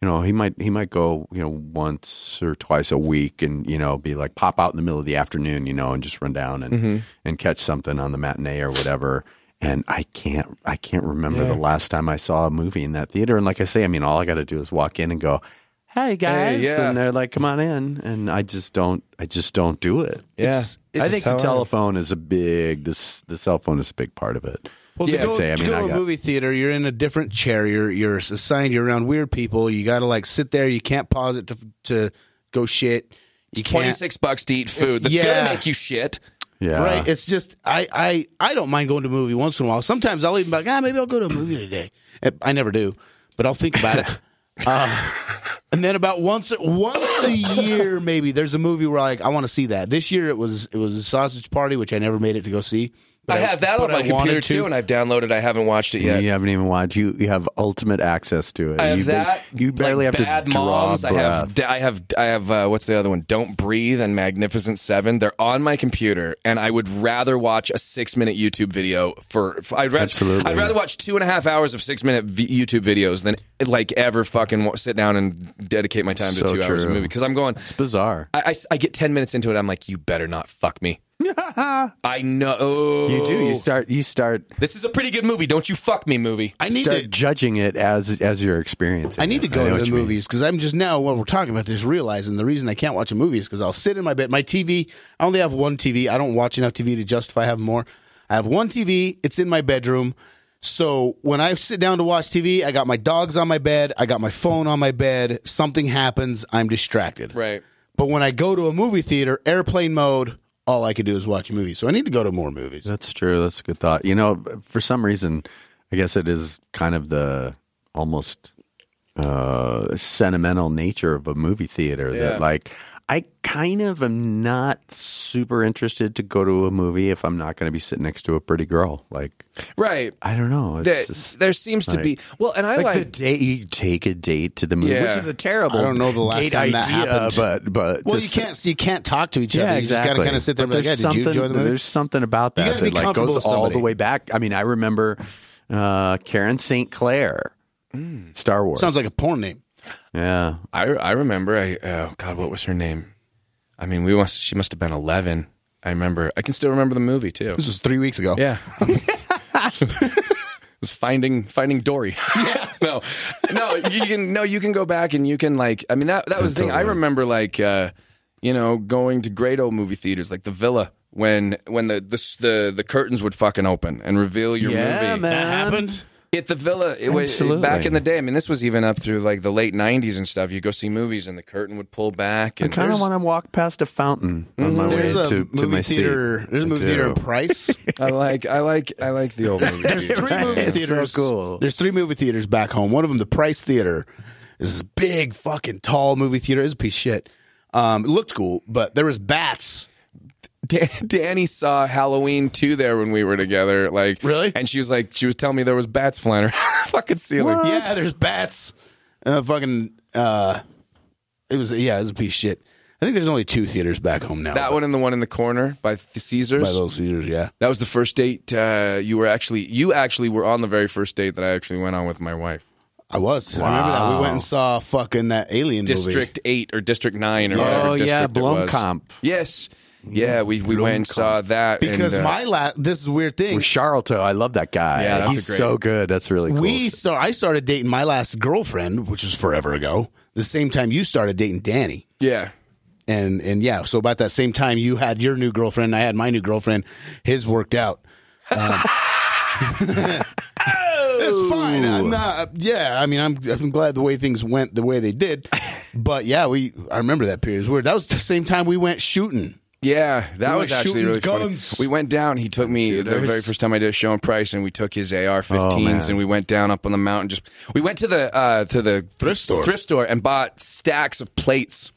You know, he might he might go you know once or twice a week, and you know be like pop out in the middle of the afternoon, you know, and just run down and Mm-hmm. and catch something on the matinee or whatever. And I can't I can't remember the last time I saw a movie in that theater. And like I say, I mean, all I got to do is walk in and go, "Hey guys," yeah. and they're like, "Come on in," and I just don't I just don't do it. Yeah. It's- I think how the telephone is a big this the cell phone is a big part of it. Well, Yeah, to go, say, I to go I to a got- movie theater, you're in a different chair. You're you're assigned. You're around weird people. You got to like sit there. You can't pause it to to go shit. You can't. 26 bucks to eat food. That's yeah. gonna make you shit. Yeah, Right. It's just I, I I don't mind going to a movie once in a while. Sometimes I'll even be like, ah, maybe I'll go to a movie today. I never do, but I'll think about it. Uh, and then about once once a year, maybe there's a movie where like I want to see that. This year it was it was a Sausage Party, which I never made it to go see. But I have that on my I computer wanted to. too, and I've downloaded. I haven't watched it yet. You haven't even watched. You you have ultimate access to it. I have you, that. You barely like have bad to draw moms. I have. breath. I have. I have. Uh, what's the other one? Don't breathe and Magnificent Seven. They're on my computer, and I would rather watch a six-minute YouTube video for. I'd rather. Absolutely. I'd rather watch two and a half hours of six-minute v- YouTube videos than like ever fucking wa- sit down and dedicate my time to So two hours of true. movie because I'm going. It's bizarre. I, I, I get ten minutes into it. I'm like, you better not fuck me. I know You do. You start. You start. This is a pretty good movie. Don't you fuck me, movie. I need start to judging it as as you're experiencing. I need to go to the movies because I'm just now while we're talking about this realizing the reason I can't watch a movie is because I'll sit in my bed. My TV, I only have one TV. I don't watch enough TV to justify having more. I have one TV. It's in my bedroom. So when I sit down to watch TV, I got my dogs on my bed. I got my phone on my bed. Something happens. I'm distracted. Right. But when I go to a movie theater, airplane mode, all I could do is watch a movie. So I need to go to more movies. That's true. That's a good thought. You know, for some reason, I guess it is kind of the almost uh, sentimental nature of a movie theater Yeah. that, like, I kind of am not super interested to go to a movie if I'm not going to be sitting next to a pretty girl. Like, Right. I don't know. There, just, there seems to be well, and I like, like, the date you take a date to the movie, Yeah. which is a terrible. I don't know the last date time that happened. but but Well, to you can't you can't talk to each other. Yeah, you exactly. just got to kind of sit there and But be like, yeah, there's did you something- enjoy the movie? There's something about that that like goes all the way back. I mean, I remember uh, Karen St. Clair, Star Wars. Sounds like a porn name. Yeah. I I remember. I oh god, what was her name? I mean, we must. She must have been eleven. I remember. I can still remember the movie too. This was three weeks ago. Yeah. it was finding finding Dory. no, no, you can no, you can go back and you can like. I mean, that that was the thing. I remember like, uh, you know, going to great old movie theaters like the Villa when when the the the, the curtains would fucking open and reveal your Yeah, movie. man. That happened. At the Villa, it was Absolutely. back in the day. I mean, this was even up through like the late '90s and stuff. You go see movies, and the curtain would pull back. I And kind of want to walk past a fountain on my way There's a to, to movie my theater. seat. There's a I movie theater in Price. I like, I like, I like the old movie. There's three movie It's so cool. There's three movie theaters back home. One of them, the Price Theater, is this big fucking tall movie theater. It's a piece of shit. Um, it looked cool, but there was bats. Dan- Danny saw Halloween 2 there when we were together. Like, Really? And she was like, she was telling me there was bats flying around the fucking ceiling. Yeah, there's bats. Uh, fucking. Uh, it was yeah, it was a piece of shit. I think there's only two theaters back home now. That one and the one in the corner by the Caesars. by Little Caesars, yeah. that was the first date uh, you were actually, you actually were on the very first date that I actually went on with my wife. I was. I remember that. We went and saw fucking that alien movie. District 8 or District 9 or Oh, whatever yeah, district it was. Blomkamp. Yes. Yeah, we, we went and saw that. Because and, uh, my last, this is a weird thing. With Sharlto, I love that guy. Yeah, that's he's great- so good. That's really cool. We start. I started dating my last girlfriend, which was forever ago. the same time you started dating Danny. Yeah. And and yeah, so about that same time you had your new girlfriend, and I had my new girlfriend. His worked out. Um, it's fine. I'm not. Yeah, I mean, I'm. I'm glad the way things went the way they did. But yeah, we. I remember that period. It was weird. That was the same time we went shooting. Yeah, that We was actually really guns. funny. We went down. He took me the very first time I did a show in Price, and we took his AR-15s, Oh, and we went down up on the mountain. Just we went to the uh, to the Thrift store. thrift store, and bought stacks of plates.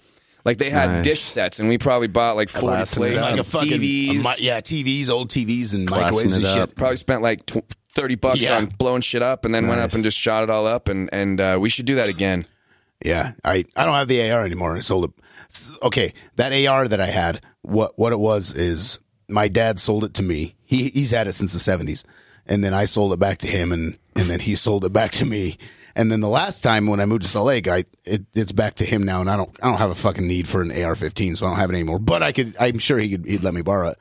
Like they had Nice. dish sets, and we probably bought like forty Classing plates. Like a fucking TVs. a yeah, TVs, old TVs, and Classing microwaves and it shit. up. Probably spent like tw- thirty bucks Yeah. on blowing shit up, and then went up and just shot it all up. And and uh, we should do that again. Yeah, I I don't have the AR anymore. I sold it. Okay, that AR that I had, what what it was is my dad sold it to me. He he's had it since the seventies, and then I sold it back to him, and and then he sold it back to me. And then the last time when I moved to Salt Lake, I it, it's back to him now, and I don't I don't have a fucking need for an AR-15, so I don't have it anymore. But I could, I'm sure he could he'd let me borrow it.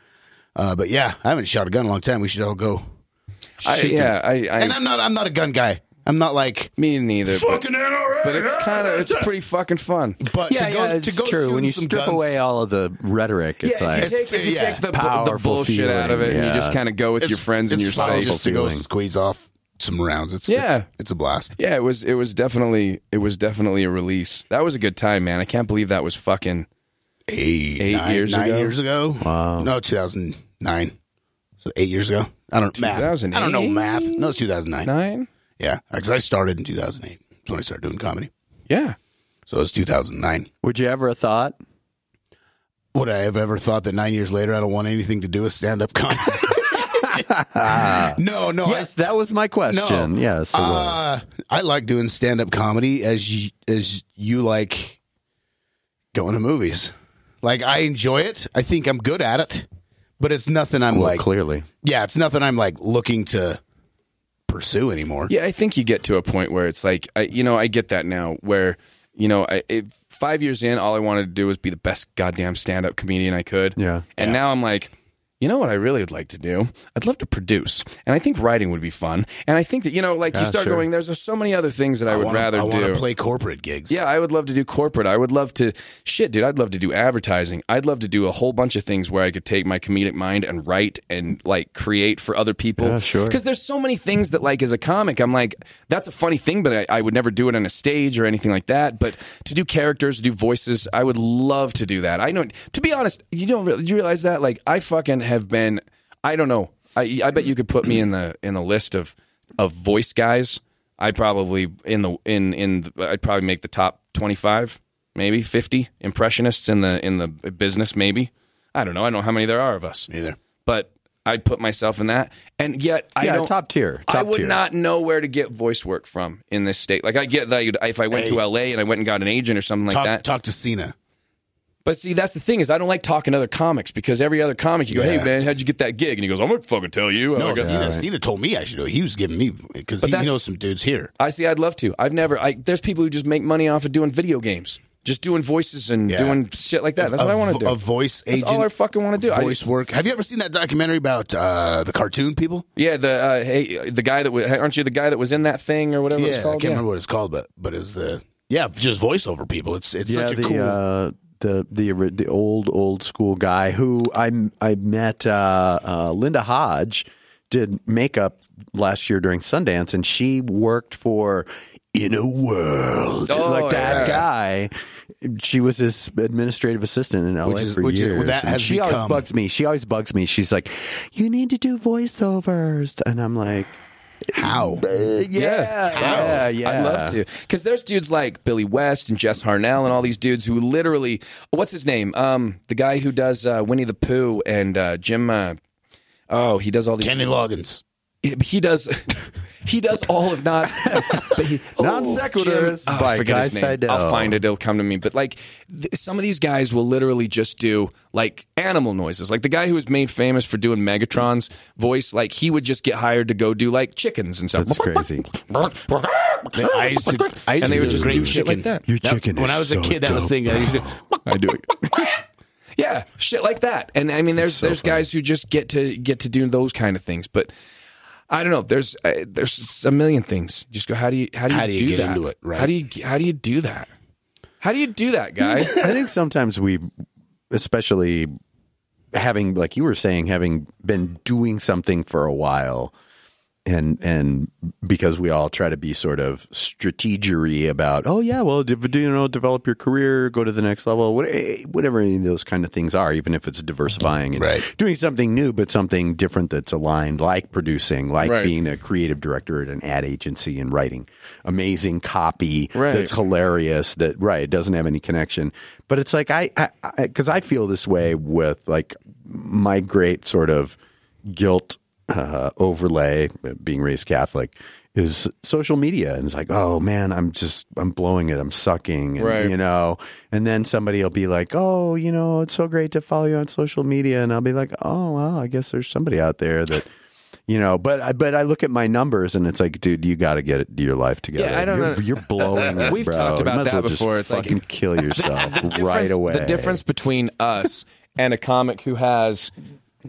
Uh, but yeah, I haven't shot a gun in a long time. We should all go. I, yeah, I, I and I'm not I'm not a gun guy. I'm not like me neither. But, fucking NRA. but it's kind of it's pretty fucking fun. But Yeah, to go, yeah, it's to go true. When you strip guns- away all of the rhetoric, it's yeah, like if you take, if you yeah. take the, the Powerful bullshit out of it, and you just kind of go with your friends and it's your safe. just to go squeeze off some rounds. It's Yeah. it's, it's a blast. Yeah, it was it was definitely it was definitely a release. That was a good time, man. I can't believe that was fucking Eight, Eight nine, years nine ago? years ago. Wow. No, two thousand nine. So eight years ago. I don't math. I don't know math. No, it's two thousand nine. Nine. Yeah, because I started in two thousand eight. That's when I started doing comedy. Yeah, So it was two thousand nine. Would you ever have thought? Would I have ever thought that nine years later I don't want anything to do with stand up comedy? no, no. I- Yes, that was my question. No. Yes. Uh, I like doing stand up comedy as you, as you like going to movies. Like I enjoy it. I think I'm good at it, but it's nothing I'm well, like. clearly. Yeah, it's nothing I'm like looking to pursue anymore. yeah. I think you get to a point where it's like, I, you know, I get that now. Where you know, I, it, five years in, all I wanted to do was be the best goddamn stand up comedian I could. Yeah. and now I'm like. You know what I really would like to do? I'd love to produce, and I think writing would be fun. And I think that you know, like you start sure. going, there's so many other things that I, would wanna, rather I do. want to play corporate gigs. Yeah, I would love to do corporate. I would love to shit, dude. I'd love to do advertising. I'd love to do a whole bunch of things where I could take my comedic mind and write and like create for other people. Yeah, sure. Because there's so many things that like as a comic, I'm like, that's a funny thing, but I, I would never do it on a stage or anything like that. But to do characters, to do voices, I would love to do that. I know. To be honest, you don't. re- You realize that? Like, I fucking have been. I don't know. I I bet you could put me in the in the list of of voice guys. I'd probably in the in in the, I'd probably make the top 25, maybe 50 impressionists in the in the business maybe. I don't know. I don't know how many there are of us. Either. But I'd put myself in that. And yet I Yeah, don't top tier, I would tier. not know where to get voice work from in this state. Like I get that if I went to LA and I went and got an agent or something like Talk, that. talk to Cena. But see, that's the thing is I don't like talking to other comics because every other comic you go, Yeah. "Hey man, how'd you get that gig?" And he goes, "I'm gonna fucking tell you." No, I got- Cena, Cena told me I should do it. He was giving me because he knows some dudes here. I see. I'd love to. I've never. I, there's people who just make money off of doing video games, just doing voices and Yeah. doing shit like that. That's a, what I want to do. A voice agent. That's all I fucking want to do. I- Voice work. Have you ever seen that documentary about uh, the cartoon people? yeah, the uh, hey, the guy that was, aren't you the guy that was in that thing or whatever Yeah, it's called? I can't remember what it's called, but but it's the yeah, just voiceover people. It's it's yeah, such a the cool. uh, the the the old old school guy who I I met uh, uh, Linda Hodge did makeup last year during Sundance, and she worked for In a World Oh, like that yeah. guy. She was his administrative assistant in LA Which is- for which is- years. that and has she always bugs me. She always bugs me. She's like, "You need to do voiceovers," and I'm like, How? uh, "Yeah, yeah, yeah." I'd love to. Because there's dudes like Billy West and Jess Harnell and all these dudes who literally, what's his name? Um, the guy who does uh, Winnie the Pooh and uh, Jim. Uh, oh, he does all these. Kenny Loggins. He, he does. He does all of not but he, Non oh, sequiturs Jim- oh, by Guy Seidel. I'll find it. It'll come to me. But like th- some of these guys will literally just do like animal noises. Like the guy who was made famous for doing Megatron's voice. Like he would just get hired to go do like chickens and stuff. That's crazy. I used to, I used And they to would just do shit like that. Your That- chicken when is I was a so kid, that was the thing. I used to, I do it. yeah, shit like that. And I mean, there's so there's guys who just get to get to do those kind of things. But I don't know. There's uh, there's a million things. Just go. How do you how do you, How do you do get that? into it, right? How do you how do you do that? How do you do that, guys? I think sometimes we, especially having, like you were saying, having been doing something for a while, and and because we all try to be sort of strategery about, oh yeah, well, de- you know, develop your career, go to the next level, eh, whatever any of those kind of things are, even if it's diversifying and Right. doing something new, but something different that's aligned, like producing, like Right. being a creative director at an ad agency and writing amazing copy Right. that's hilarious that right it doesn't have any connection but it's like i because I, feel this way with like my great sort of guilt uh, overlay being raised catholic is social media and it's like oh man i'm just i'm blowing it i'm sucking and, Right. you know and then somebody will be like oh you know it's so great to follow you on social media and i'll be like oh well i guess there's somebody out there that you know, but I but I look at my numbers and it's like, dude, you got to get it, your life together. Yeah, I don't you're, know. you're blowing it, We've bro. talked about that well before. It's like- fucking kill yourself right away. The difference between us and a comic who has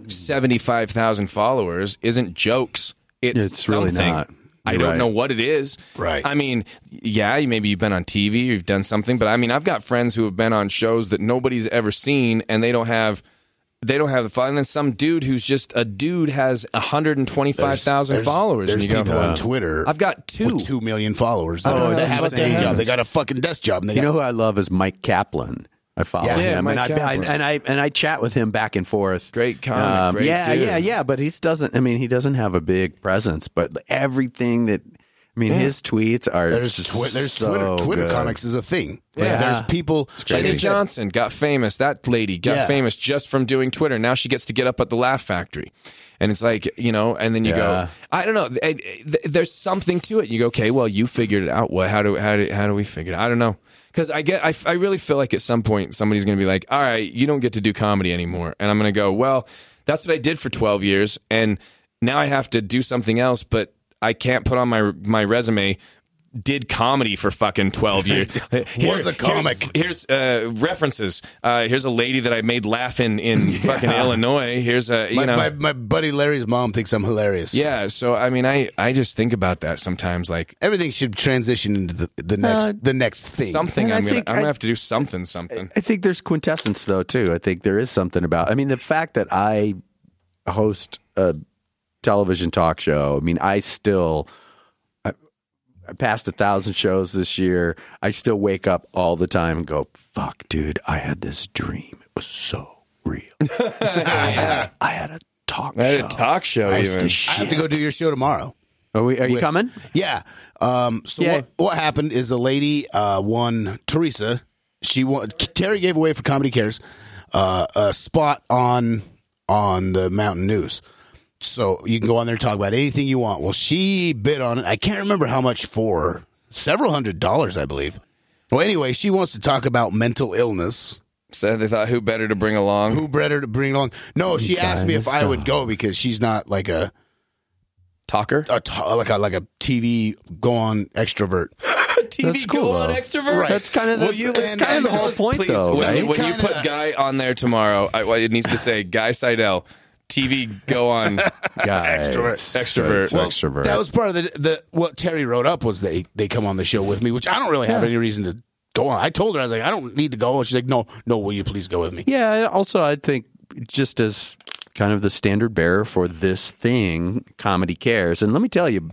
75,000 followers isn't jokes. It's, It's really something. not. I You're don't right. know what it is. Right. I mean, yeah, maybe you've been on TV, you've done something, but I mean, I've got friends who have been on shows that nobody's ever seen and they don't have they don't have the following. And then some dude who's just a dude has 125,000 followers. There's and you people go, on Twitter. I've got two. with two million followers. Oh, they have a insane. day job. They got a fucking desk job. And they You got, know who I love is Mike Kaplan. I follow Yeah. Yeah, him, Mike and I, I and I and I chat with him back and forth. Um, Great comic, great yeah, dude. yeah, yeah. But he doesn't. I mean, he doesn't have a big presence. But everything that I mean, his tweets are there's just twi- there's so Twitter Twitter good. comics is a thing. Like, Yeah. there's people. like Jenny Johnson got famous. That lady got Yeah. famous just from doing Twitter. Now she gets to get up at the Laugh Factory. And it's like, you know, and then you Yeah. go, I don't know. th- th- There's something to it. You go, okay, well, you figured it out. Well, how do how do how do we figure it? out? I don't know. Because I get, I, I really feel like at some point somebody's going to be like, all right, you don't get to do comedy anymore, and I'm going to go, well, that's what I did for 12 years, and now I have to do something else, but I can't put on my my resume did comedy for fucking 12 years. Was a comic. Here's, here's, uh, references. Uh, here's a lady that I made laugh in, in fucking Illinois. Here's a, you My, know. my, my buddy Larry's mom thinks I'm hilarious. yeah, so I mean, I, I just think about that sometimes. Like everything should transition into the, the next Uh, the next thing. something, And I I'm gonna, I'm gonna have to do something, something. I think there's quintessence though too. I think there is something about. I mean, the fact that I host a television talk show. I mean, I still. I, I passed a thousand shows this year. I still wake up all the time and go, "Fuck, dude! I had this dream. It was so real. I, had, I had a talk show. I had show. a talk show I even. I have to go do your show tomorrow. Are, we, are you Wait. coming? Yeah. Um, so Yeah. what, what happened is a lady uh, won Teresa. She won. Terry gave away for Comedy Cares uh, a spot on on the Mountain News. So you can go on there and talk about anything you want. Well, she bid on it. I can't remember how much for. Several hundred dollars, I believe. Well, anyway, she wants to talk about mental illness. So they thought, who better to bring along? Who better to bring along? No, she asked me if I would go because she's not like a, Talker? a t- like a like a TV go on extrovert. TV That's cool, go on though. extrovert. Right. That's kind of the, Well, you- that's kind of the and whole point, Please, though, when, right? when you put Guy on there tomorrow, I, well, it needs to say Guy Seidel, TV go on. Guy, Extrovert. Extrovert. Well, extrovert. That was part of the the what Terry wrote up was they they come on the show with me, which I don't really have any reason to go on. I told her I was like I don't need to go, and she's like, No, no, will you please go with me? Yeah. Also, I think just as kind of the standard bearer for this thing, comedy cares. And let me tell you,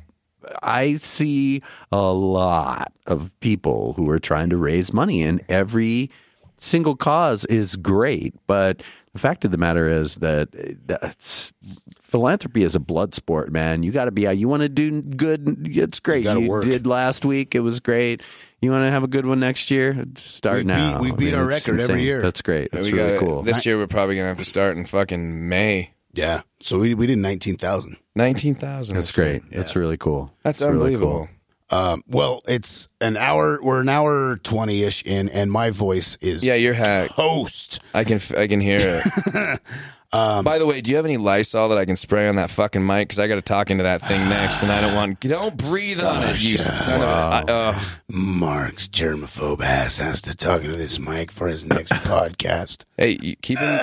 I see a lot of people who are trying to raise money, and every single cause is great. But the fact of the matter is that eh, that's philanthropy is a blood sport, man. You got to be out. You want to do good. It's great. gotta You work. did last week. It was great. You want to have a good one next year? Start We now. beat- we beat our it's record every year. That's great. That's we really got cool. This year we're probably gonna have to start in fucking May. Yeah, so we we did nineteen thousand. Nineteen thousand. That's great. That's really cool. That's That's really unbelievable. cool. Um, well, it's an hour. We're an hour twenty ish in, and my voice is Yeah, you're hacked. toast. I can I can hear it. Um, By the way, do you have any Lysol that I can spray on that fucking mic? Because I got to talk into that thing next, and I don't want. Don't breathe on it. You a- I- uh, Mark's germaphobe ass has to talk into this mic for his next podcast. hey, keep in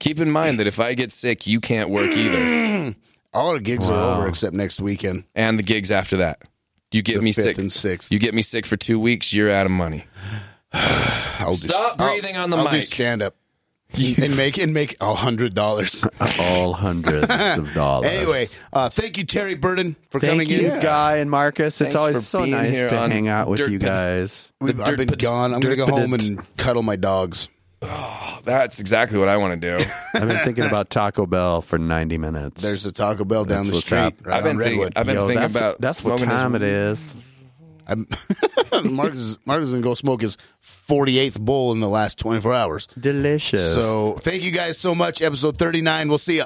keep in mind that if I get sick, you can't work either, All our gigs are over except next weekend, and the gigs after that. You get the me fifth sick. and sixth. You get me sick for two weeks, you're out of money. I'll do, Stop I'll- breathing on the I'll do mic. stand up and make and make a hundred dollars. All hundreds of dollars. Anyway, uh, thank you, Terry Burden, for Thank coming you, in. Guy and Marcus. It's Thanks always so being nice here to on hang out with Dirt you Pit- guys. We've- I've been gone. I'm going to go dirt- home and cuddle my dogs. Ah, that's exactly what I want to do. I've been thinking about Taco Bell for 90 minutes. There's a Taco Bell down That's the what's street, up. right I've been on thinking. Redwood. I've been Yo, thinking that's, about that's what smoking his- time it is. I'm, Marcus, Marcus is going to go smoke his 48th bowl in the last 24 hours. Delicious. So thank you guys so much. Episode 39. We'll see you.